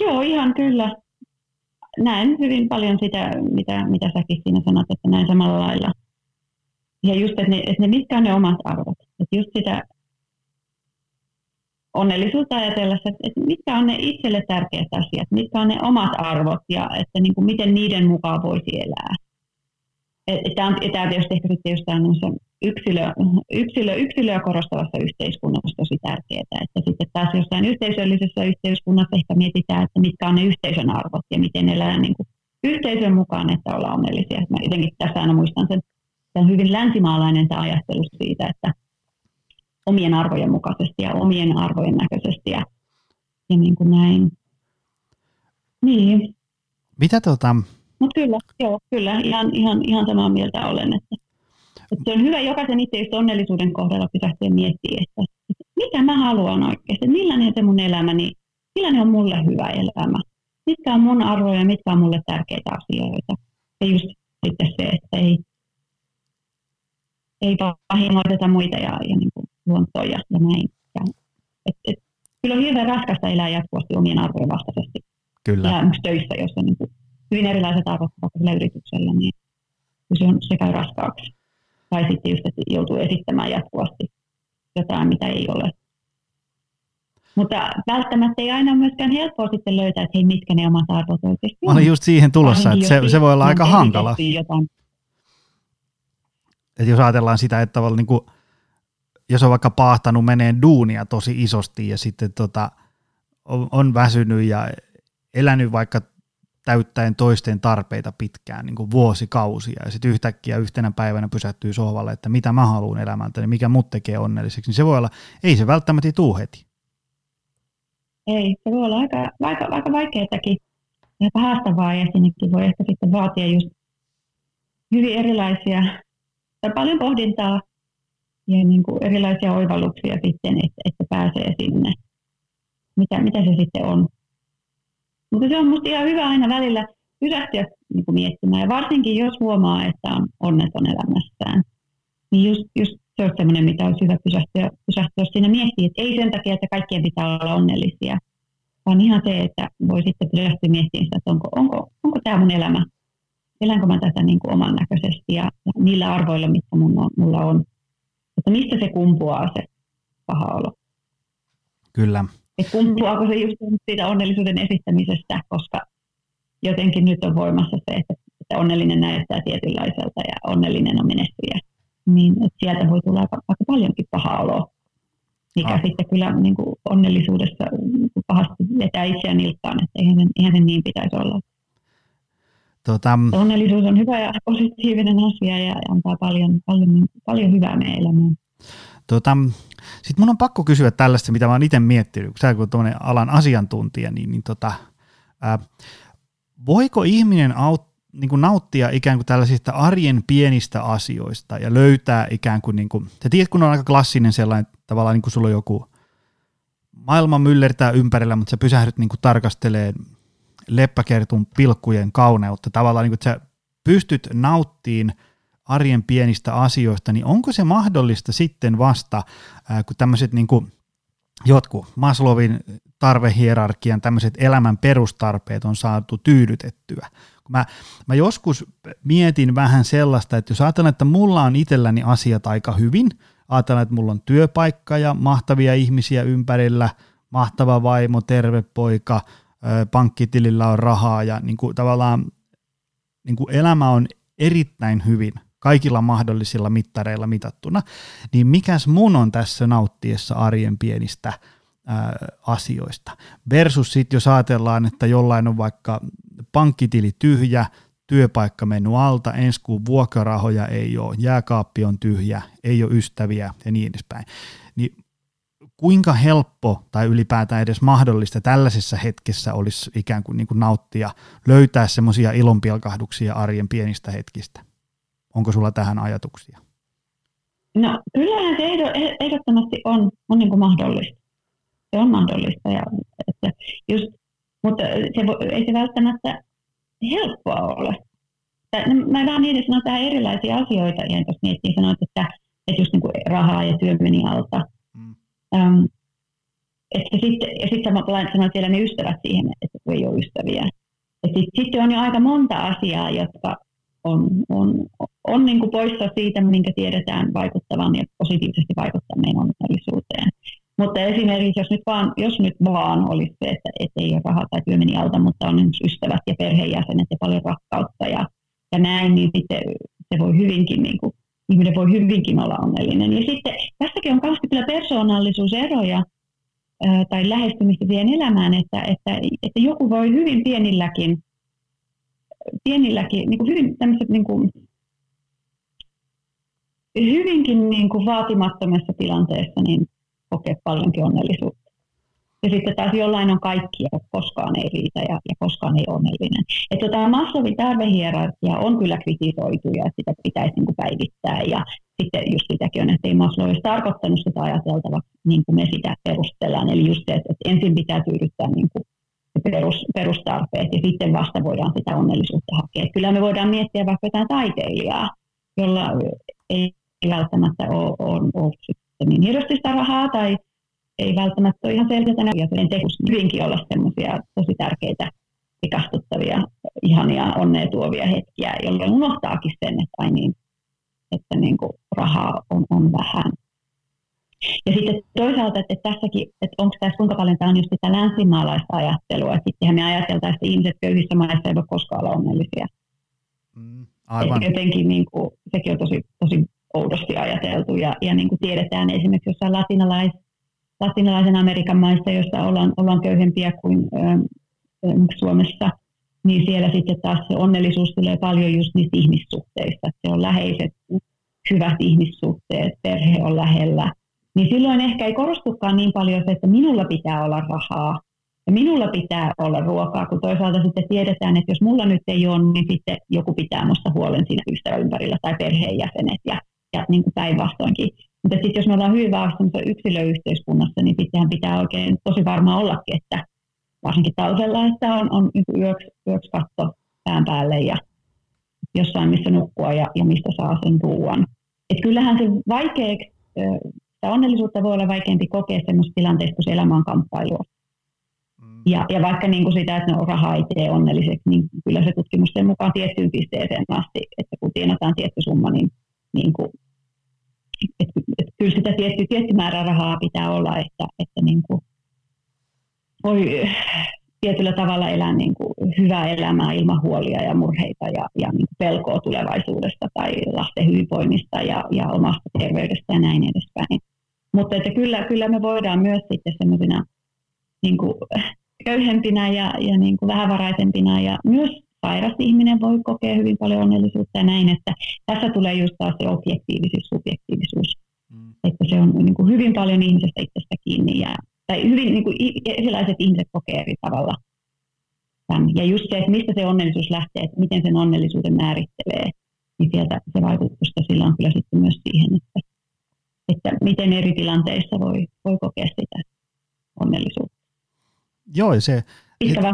Joo, ihan kyllä. Näen hyvin paljon sitä, mitä, mitä säkin siinä sanot, että näin samalla lailla. Ja just, että ne, että ne mitkä on ne omat arvot. Että just sitä onnellisuutta ajatellessa, että, että mitkä on ne itselle tärkeät asiat, mitkä on ne omat arvot ja että niin kuin miten niiden mukaan voisi elää. Tämä on, tämä tietysti ehkä sitten just yksilö, yksilö, yksilöä korostavassa yhteiskunnassa tosi tärkeää. Että sitten taas jossain yhteisöllisessä yhteiskunnassa ehkä mietitään, että mitkä on ne yhteisön arvot ja miten elää niin kuin yhteisön mukaan, että ollaan onnellisia. Mä jotenkin tässä aina muistan sen, se on hyvin länsimaalainen tämä ajattelu siitä, että omien arvojen mukaisesti ja omien arvojen näköisesti ja, ja niin kuin näin. Niin. Mitä tota... Mutta kyllä, joo, kyllä, ihan, ihan, ihan samaa mieltä olen, että että se on hyvä jokaisen itse just onnellisuuden kohdalla pysähtyä miettiä, että, että mitä mä haluan oikeasti, millainen se mun elämäni, millainen on mulle hyvä elämä, mitkä on mun arvoja, mitkä on mulle tärkeitä asioita. Ja just sitten se, että ei, ei vahingoiteta muita ja, ja niin kuin luontoa ja, ja näin. Ja, et, et, kyllä on hirveän raskasta elää jatkuvasti omien arvojen vastaisesti. Kyllä. Ja töissä, jossa on niin kuin hyvin erilaiset arvot vaikka yrityksellä, niin se, on, se käy raskaaksi tai sitten just, että joutuu esittämään jatkuvasti jotain, mitä ei ole. Mutta välttämättä ei aina myöskään helppoa sitten löytää, että hei, mitkä ne omat arvot oikeasti on. Mä olin just siihen tulossa, että se, se voi olla aika hankala. Että jos ajatellaan sitä, että tavallaan niin kuin, jos on vaikka paahtanut menee duunia tosi isosti ja sitten tota, on, on väsynyt ja elänyt vaikka täyttäen toisten tarpeita pitkään, niin kuin vuosikausia, ja sitten yhtäkkiä yhtenä päivänä pysähtyy sohvalle, että mitä mä haluan elämältä, niin mikä mut tekee onnelliseksi, niin se voi olla, ei se välttämättä tuu heti. Ei, se voi olla aika, aika, aika vaikeatakin, aika haastavaa, ja sinnekin voi ehkä sitten vaatia just hyvin erilaisia, tai paljon pohdintaa, ja niin kuin erilaisia oivalluksia sitten, että, että pääsee sinne, mitä, mitä se sitten on. Mutta se on minusta ihan hyvä aina välillä pysähtyä niin kuin miettimään. Ja varsinkin jos huomaa, että on onneton elämässään, niin just, just se on sellainen, mitä olisi hyvä pysähtyä, pysähtyä siinä miettiä, että ei sen takia, että kaikkien pitää olla onnellisia, vaan ihan se, että voi sitten pysähtyä miettimään sitä, että onko, onko, onko tämä mun elämä, elänkö mä tätä niin kuin oman näköisesti ja, ja niillä arvoilla, mitkä mun on, mulla on, että mistä se kumpuaa se paha olo. Kyllä. Että kumpuaako se just siitä onnellisuuden esittämisestä, koska jotenkin nyt on voimassa se, että, että onnellinen näyttää tietynlaiselta ja onnellinen on menestyjä. Niin että sieltä voi tulla aika, aika paljonkin paha olo, mikä ah. sitten kyllä niin kuin onnellisuudessa niin kuin pahasti vetää itseään nilkkaan, että eihän, eihän se niin pitäisi olla. Tota, Onnellisuus on hyvä ja positiivinen asia ja antaa paljon, paljon, paljon hyvää meidän elämään. Tota, Sitten mun on pakko kysyä tällaista, mitä mä oon itse miettinyt, kun sä kun alan asiantuntija, niin, niin tota, ää, voiko ihminen aut, niin kuin nauttia ikään kuin tällaisista arjen pienistä asioista ja löytää ikään kuin, niin kuin sä tiedät, kun on aika klassinen sellainen, tavallaan niin kuin sulla on joku maailma myllertää ympärillä, mutta sä pysähdyt niin kuin tarkastelee leppäkertun pilkkujen kauneutta, tavallaan niin kuin, että sä pystyt nauttiin arjen pienistä asioista, niin onko se mahdollista sitten vasta, kun tämmöiset niin jotkut Maslowin tarvehierarkian tämmöiset elämän perustarpeet on saatu tyydytettyä. Mä, mä joskus mietin vähän sellaista, että jos ajatellaan, että mulla on itselläni asiat aika hyvin, ajatellaan, että mulla on työpaikka ja mahtavia ihmisiä ympärillä, mahtava vaimo, terve poika, pankkitilillä on rahaa ja niin kuin tavallaan niin kuin elämä on erittäin hyvin kaikilla mahdollisilla mittareilla mitattuna, niin mikäs mun on tässä nauttiessa arjen pienistä ää, asioista. Versus sitten jos ajatellaan, että jollain on vaikka pankkitili tyhjä, työpaikka mennyt alta, ensi kuun vuokrarahoja ei ole, jääkaappi on tyhjä, ei ole ystäviä ja niin edespäin. Niin kuinka helppo tai ylipäätään edes mahdollista tällaisessa hetkessä olisi ikään kuin, niin kuin nauttia, löytää semmoisia ilonpilkahduksia arjen pienistä hetkistä? Onko sulla tähän ajatuksia? No kyllähän se ehdottomasti on, on niin kuin mahdollista. Se on mahdollista. Ja, että just, mutta se, ei se välttämättä helppoa ole. No, mä niitä sanon tähän erilaisia asioita, ja jos miettii sanoit, että, että just niin kuin rahaa ja työ meni alta. Um, että sitten, ja sitten mä sanoin siellä ne ystävät siihen, että ei ole ystäviä. Sitten sit on jo aika monta asiaa, jotka on, on, on niin kuin poissa siitä, minkä tiedetään vaikuttavan ja positiivisesti vaikuttaa meidän onnellisuuteen. Mutta esimerkiksi jos nyt vaan, jos nyt vaan olisi se, että, että ei ole rahaa tai työ meni alta, mutta on ystävät ja perheenjäsenet ja paljon rakkautta ja, ja näin, niin sitten se voi hyvinkin, niin kuin, ihminen voi hyvinkin olla onnellinen. Ja sitten tässäkin on kauheasti kyllä persoonallisuuseroja ää, tai lähestymistä siihen elämään, että, että, että joku voi hyvin pienilläkin pienilläkin, niin kuin hyvin tämmöiset niin kuin, hyvinkin niin kuin vaatimattomassa tilanteessa niin kokee paljonkin onnellisuutta. Ja sitten taas jollain on kaikki ja koskaan ei riitä ja, ja koskaan ei onnellinen. Että tota, Maslowin tarvehierarkia on kyllä kritisoitu ja sitä pitäisi niin kuin päivittää. Ja sitten just sitäkin on, että ei Maslow olisi tarkoittanut sitä ajateltavaksi niin kuin me sitä perustellaan. Eli just se, että, ensin pitää tyydyttää niin kuin perus, perustarpeet ja sitten vasta voidaan sitä onnellisuutta hakea. Kyllä me voidaan miettiä vaikka jotain taiteilijaa, jolla ei välttämättä ole, ole, ole niin hirveästi sitä rahaa tai ei välttämättä ole ihan selkeää ja sen tekus hyvinkin olla sellaisia tosi tärkeitä rikastuttavia, ihania, onnea tuovia hetkiä, jolloin unohtaakin sen, että, ai niin, että niin kuin rahaa on, on vähän. Ja sitten toisaalta, että tässäkin, että onko tässä kuinka paljon tämä on just sitä länsimaalaista ajattelua, että sittenhän me ajateltaisiin, että ihmiset köyhissä maissa eivät koskaan olla onnellisia. Mm, aivan. Et jotenkin niin kuin, sekin on tosi, tosi oudosti ajateltu ja, ja niin kuin tiedetään esimerkiksi jossain latinalais, latinalaisen Amerikan maissa, joissa ollaan, ollaan köyhempiä kuin ö, Suomessa, niin siellä sitten taas se onnellisuus tulee paljon just niistä ihmissuhteista. Se on läheiset, hyvät ihmissuhteet, perhe on lähellä, niin silloin ehkä ei korostukaan niin paljon se, että minulla pitää olla rahaa ja minulla pitää olla ruokaa, kun toisaalta sitten tiedetään, että jos mulla nyt ei ole, niin sitten joku pitää minusta huolen siinä ystävän ympärillä tai perheenjäsenet ja, ja niin kuin päinvastoinkin. Mutta sitten jos me ollaan hyvin vahvassa yksilöyhteiskunnassa, niin sittenhän pitää oikein tosi varmaan ollakin, että varsinkin talvella, että on, on yöksi, yöksi katto pään päälle ja jossain missä nukkua ja, ja mistä saa sen ruoan. Et kyllähän se vaikeaksi, sitä onnellisuutta voi olla vaikeampi kokea sellaisessa tilanteessa, kun se elämä on kamppailua. Mm. Ja, ja vaikka niin kuin sitä, että no, raha ei tee onnelliseksi, niin kyllä se tutkimusten mukaan tiettyyn pisteeseen asti, että kun tienataan tietty summa, niin, niin kuin, et, et, kyllä sitä tietty, tietty määrä rahaa pitää olla, että, että niin kuin voi tietyllä tavalla elää niin kuin hyvää elämää ilman huolia ja murheita ja, ja niin kuin pelkoa tulevaisuudesta tai lasten hyvinvoinnista ja, ja omasta terveydestä ja näin edespäin. Mutta että kyllä, kyllä me voidaan myös sitten semmoisina niin köyhempinä ja, ja niin kuin vähävaraisempina ja myös sairas ihminen voi kokea hyvin paljon onnellisuutta ja näin, että tässä tulee just taas se objektiivisuus, subjektiivisuus. Mm. Että se on niin kuin hyvin paljon ihmisestä itsestä kiinni ja tai hyvin niin kuin erilaiset ihmiset kokee eri tavalla tämän. Ja just se, että mistä se onnellisuus lähtee, että miten sen onnellisuuden määrittelee, niin sieltä se vaikutusta sillä on kyllä sitten myös siihen, että, että miten eri tilanteissa voi, voi kokea sitä onnellisuutta. Joo, se... Ikävä,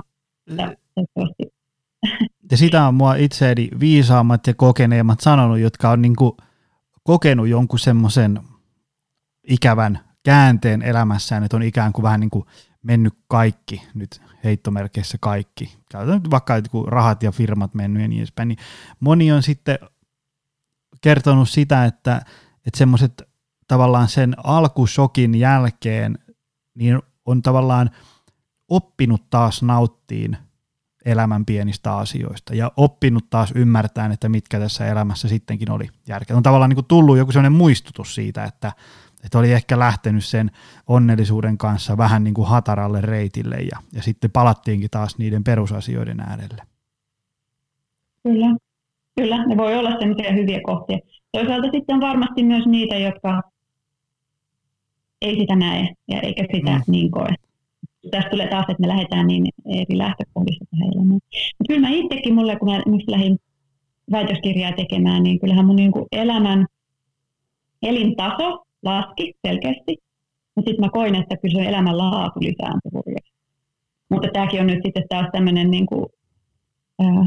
ja sitä on mua itseäni viisaammat ja kokeneemmat sanonut, jotka on niin kuin kokenut jonkun semmoisen ikävän käänteen elämässään, että on ikään kuin vähän niin kuin mennyt kaikki, nyt heittomerkeissä kaikki, käytetään nyt vaikka kun rahat ja firmat mennyt ja niin edespäin, niin moni on sitten kertonut sitä, että, että semmoiset tavallaan sen alkusokin jälkeen, niin on tavallaan oppinut taas nauttiin elämän pienistä asioista ja oppinut taas ymmärtämään, että mitkä tässä elämässä sittenkin oli järkeä. On tavallaan niin kuin tullut joku sellainen muistutus siitä, että, että oli ehkä lähtenyt sen onnellisuuden kanssa vähän niin kuin hataralle reitille ja, ja sitten palattiinkin taas niiden perusasioiden äärelle. Kyllä, kyllä. Ne voi olla sellaisia hyviä kohtia. Toisaalta sitten on varmasti myös niitä, jotka ei sitä näe ja eikä sitä mm. niin koe. Tästä tulee taas, että me lähdetään niin eri lähtökohdista tähän elämään. Mutta kyllä mä itsekin mulle, kun mä lähdin väitöskirjaa tekemään, niin kyllähän mun niin elämän elintaso laski selkeästi. Mutta sitten mä koin, että kyllä se elämän laatu lisääntyi hurjasti. Mutta tämäkin on nyt sitten taas tämmöinen niin kuin, ää,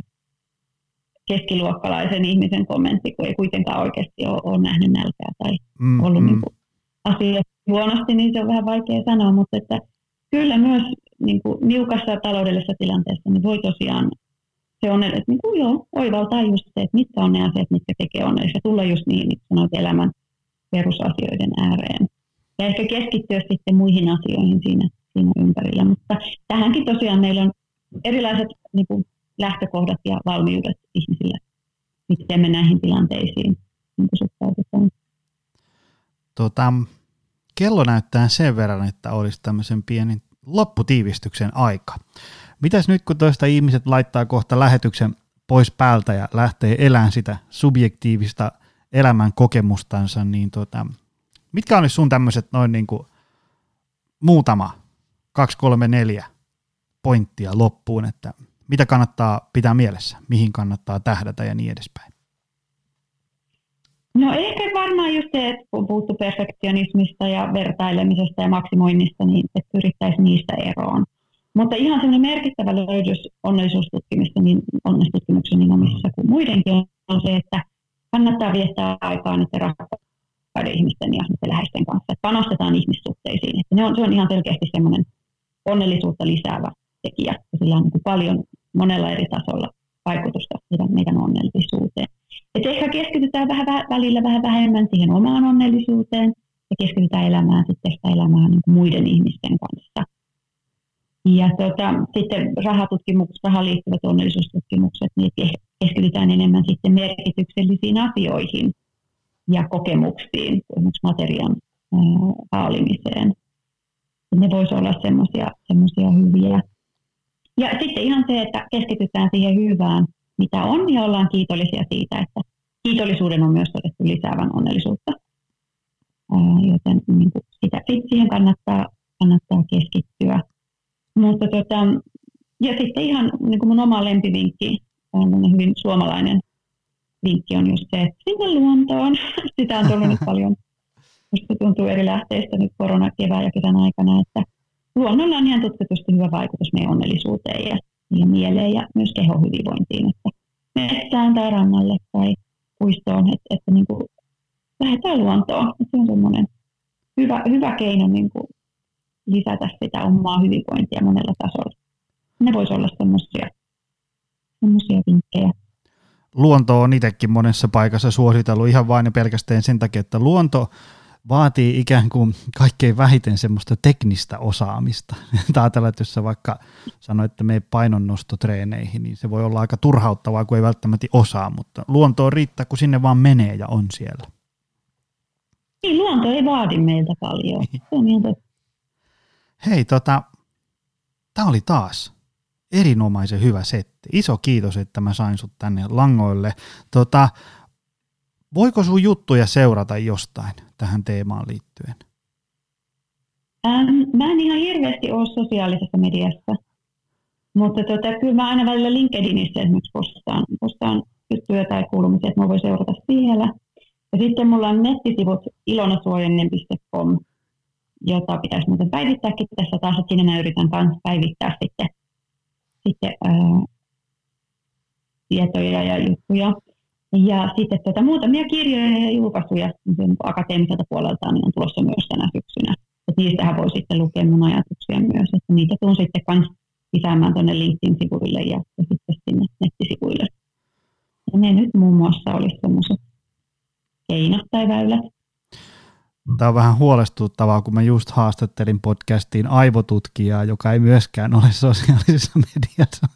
keskiluokkalaisen ihmisen kommentti, kun ei kuitenkaan oikeasti ole, ole nähnyt nälkää tai mm, ollut mm. niin kuin, asia huonosti, niin se on vähän vaikea sanoa, mutta että kyllä myös niin kuin, niukassa taloudellisessa tilanteessa niin voi tosiaan se on, että niin kuin, joo, oivaltaa just se, että mitkä on ne asiat, mitkä tekee onnellisia. Tulla just niin, niin sanoit, elämän perusasioiden ääreen. Ja ehkä keskittyä sitten muihin asioihin siinä, siinä ympärillä. Mutta tähänkin tosiaan meillä on erilaiset niin kuin, lähtökohdat ja valmiudet ihmisillä, miten me näihin tilanteisiin niin suhtaudutaan. Tota, kello näyttää sen verran, että olisi tämmöisen pienen lopputiivistyksen aika. Mitäs nyt, kun toista ihmiset laittaa kohta lähetyksen pois päältä ja lähtee elämään sitä subjektiivista elämän kokemustansa, niin tota, mitkä olisi sun tämmöiset noin niin kuin muutama, kaksi, kolme, neljä pointtia loppuun, että mitä kannattaa pitää mielessä, mihin kannattaa tähdätä ja niin edespäin? No ehkä varmaan just se, että kun puhuttu perfektionismista ja vertailemisesta ja maksimoinnista, niin että pyrittäisiin niistä eroon. Mutta ihan sellainen merkittävä löydös onnellisuustutkimista, niin onnellisuustutkimuksen niin omissa kuin muidenkin on se, että kannattaa viettää aikaa niiden rakkaiden ihmisten ja niiden läheisten kanssa. Että panostetaan ihmissuhteisiin. Että ne on, se on ihan selkeästi semmoinen onnellisuutta lisäävä tekijä. Sillä on niin paljon monella eri tasolla vaikutusta meidän onnellisuuteen. Et ehkä keskitytään vähän, välillä vähän vähemmän siihen omaan onnellisuuteen ja keskitytään elämään sitten sitä elämää niin kuin muiden ihmisten kanssa. Ja tuota, sitten rahatutkimukset, rahaan liittyvät onnellisuustutkimukset, niin keskitytään enemmän sitten merkityksellisiin asioihin ja kokemuksiin, esimerkiksi materiaan haalimiseen. Ne voisivat olla semmoisia hyviä. Ja sitten ihan se, että keskitytään siihen hyvään, mitä on, ja ollaan kiitollisia siitä, että kiitollisuuden on myös todettu lisäävän onnellisuutta. Joten niin kuin sitä, siihen kannattaa, kannattaa keskittyä. Mutta tota, ja sitten ihan niin kuin mun oma lempivinkki on hyvin suomalainen vinkki on just se, että sinne luontoon. Sitä on tullut nyt paljon. Musta tuntuu eri lähteistä nyt korona kevään ja kesän aikana, että luonnolla on ihan tutkitusti hyvä vaikutus meidän onnellisuuteen ja, ja mieleen ja myös kehohyvinvointiin. Että metsään tai rannalle tai puistoon, että, että niin kuin lähdetään luontoon. Se on semmoinen hyvä, hyvä keino niin kuin lisätä sitä omaa hyvinvointia monella tasolla. Ne voisi olla semmoisia vinkkejä. Luonto on itsekin monessa paikassa suositellut ihan vain ja pelkästään sen takia, että luonto vaatii ikään kuin kaikkein vähiten semmoista teknistä osaamista. Ajatellaan, että jos sä vaikka sanoit, että me painonnostotreeneihin, niin se voi olla aika turhauttavaa, kun ei välttämättä osaa, mutta luontoon riittää, kun sinne vaan menee ja on siellä. Niin, luonto ei vaadi meiltä paljon. Niin. Se on ihan Hei, tota, tämä oli taas erinomaisen hyvä setti. Iso kiitos, että mä sain sut tänne langoille. Tota, voiko sun juttuja seurata jostain tähän teemaan liittyen? Ähm, mä en ihan hirveästi ole sosiaalisessa mediassa, mutta tota, kyllä mä aina välillä LinkedInissä esimerkiksi postaan, postaan juttuja tai kuulumisia, että mä voin seurata siellä. Ja sitten mulla on nettisivut ilonasuojainen.com, jota pitäisi muuten päivittääkin tässä taas, että sinne mä yritän kanssa päivittää sitten, sitten ää, tietoja ja juttuja. Ja sitten tuota, muutamia kirjoja ja julkaisuja akateemiselta puolelta niin on tulossa myös tänä syksynä. Et niistähän voi sitten lukea mun ajatuksia myös, että niitä tuun sitten kans lisäämään tuonne LinkedIn-sivuille ja, ja sitten sinne nettisivuille. Ja ne nyt muun muassa olisi sellaiset keinot tai väylät. Tämä on vähän huolestuttavaa, kun mä just haastattelin podcastiin aivotutkijaa, joka ei myöskään ole sosiaalisessa mediassa.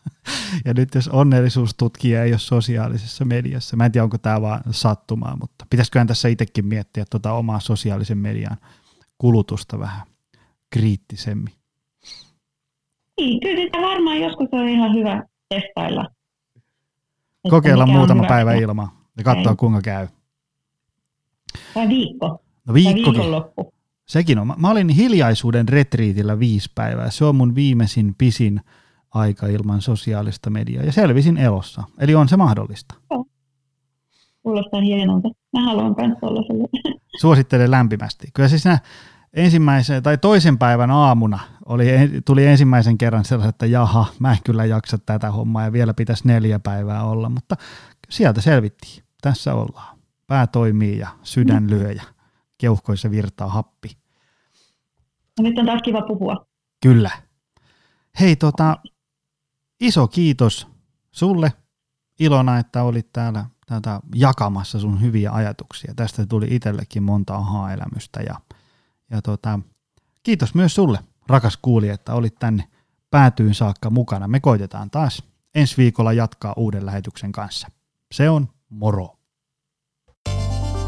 Ja nyt jos onnellisuustutkija ei ole sosiaalisessa mediassa, mä en tiedä onko tämä vaan sattumaa, mutta pitäisiköhän tässä itsekin miettiä tuota omaa sosiaalisen median kulutusta vähän kriittisemmin. Niin, kyllä sitä varmaan joskus on ihan hyvä testailla. Kokeilla muutama päivä ilman ja katsoa kuinka käy. Tai viikko. No viikkokin. Sekin on. Mä olin hiljaisuuden retriitillä viisi päivää. Se on mun viimeisin pisin aika ilman sosiaalista mediaa. Ja selvisin elossa. Eli on se mahdollista. Joo. Kuulostaa hienolta. Mä haluan kanssa olla Suosittelen lämpimästi. Kyllä siis ensimmäisen tai toisen päivän aamuna oli, tuli ensimmäisen kerran sellainen, että jaha, mä en kyllä jaksa tätä hommaa ja vielä pitäisi neljä päivää olla, mutta sieltä selvittiin. Tässä ollaan. Pää toimii ja sydän mm. lyö ja keuhkoissa virtaa happi. No nyt on taas kiva puhua. Kyllä. Hei, tota, iso kiitos sulle Ilona, että olit täällä tätä jakamassa sun hyviä ajatuksia. Tästä tuli itsellekin monta aha-elämystä ja, ja tota, kiitos myös sulle, rakas kuulija, että olit tänne päätyyn saakka mukana. Me koitetaan taas ensi viikolla jatkaa uuden lähetyksen kanssa. Se on moro!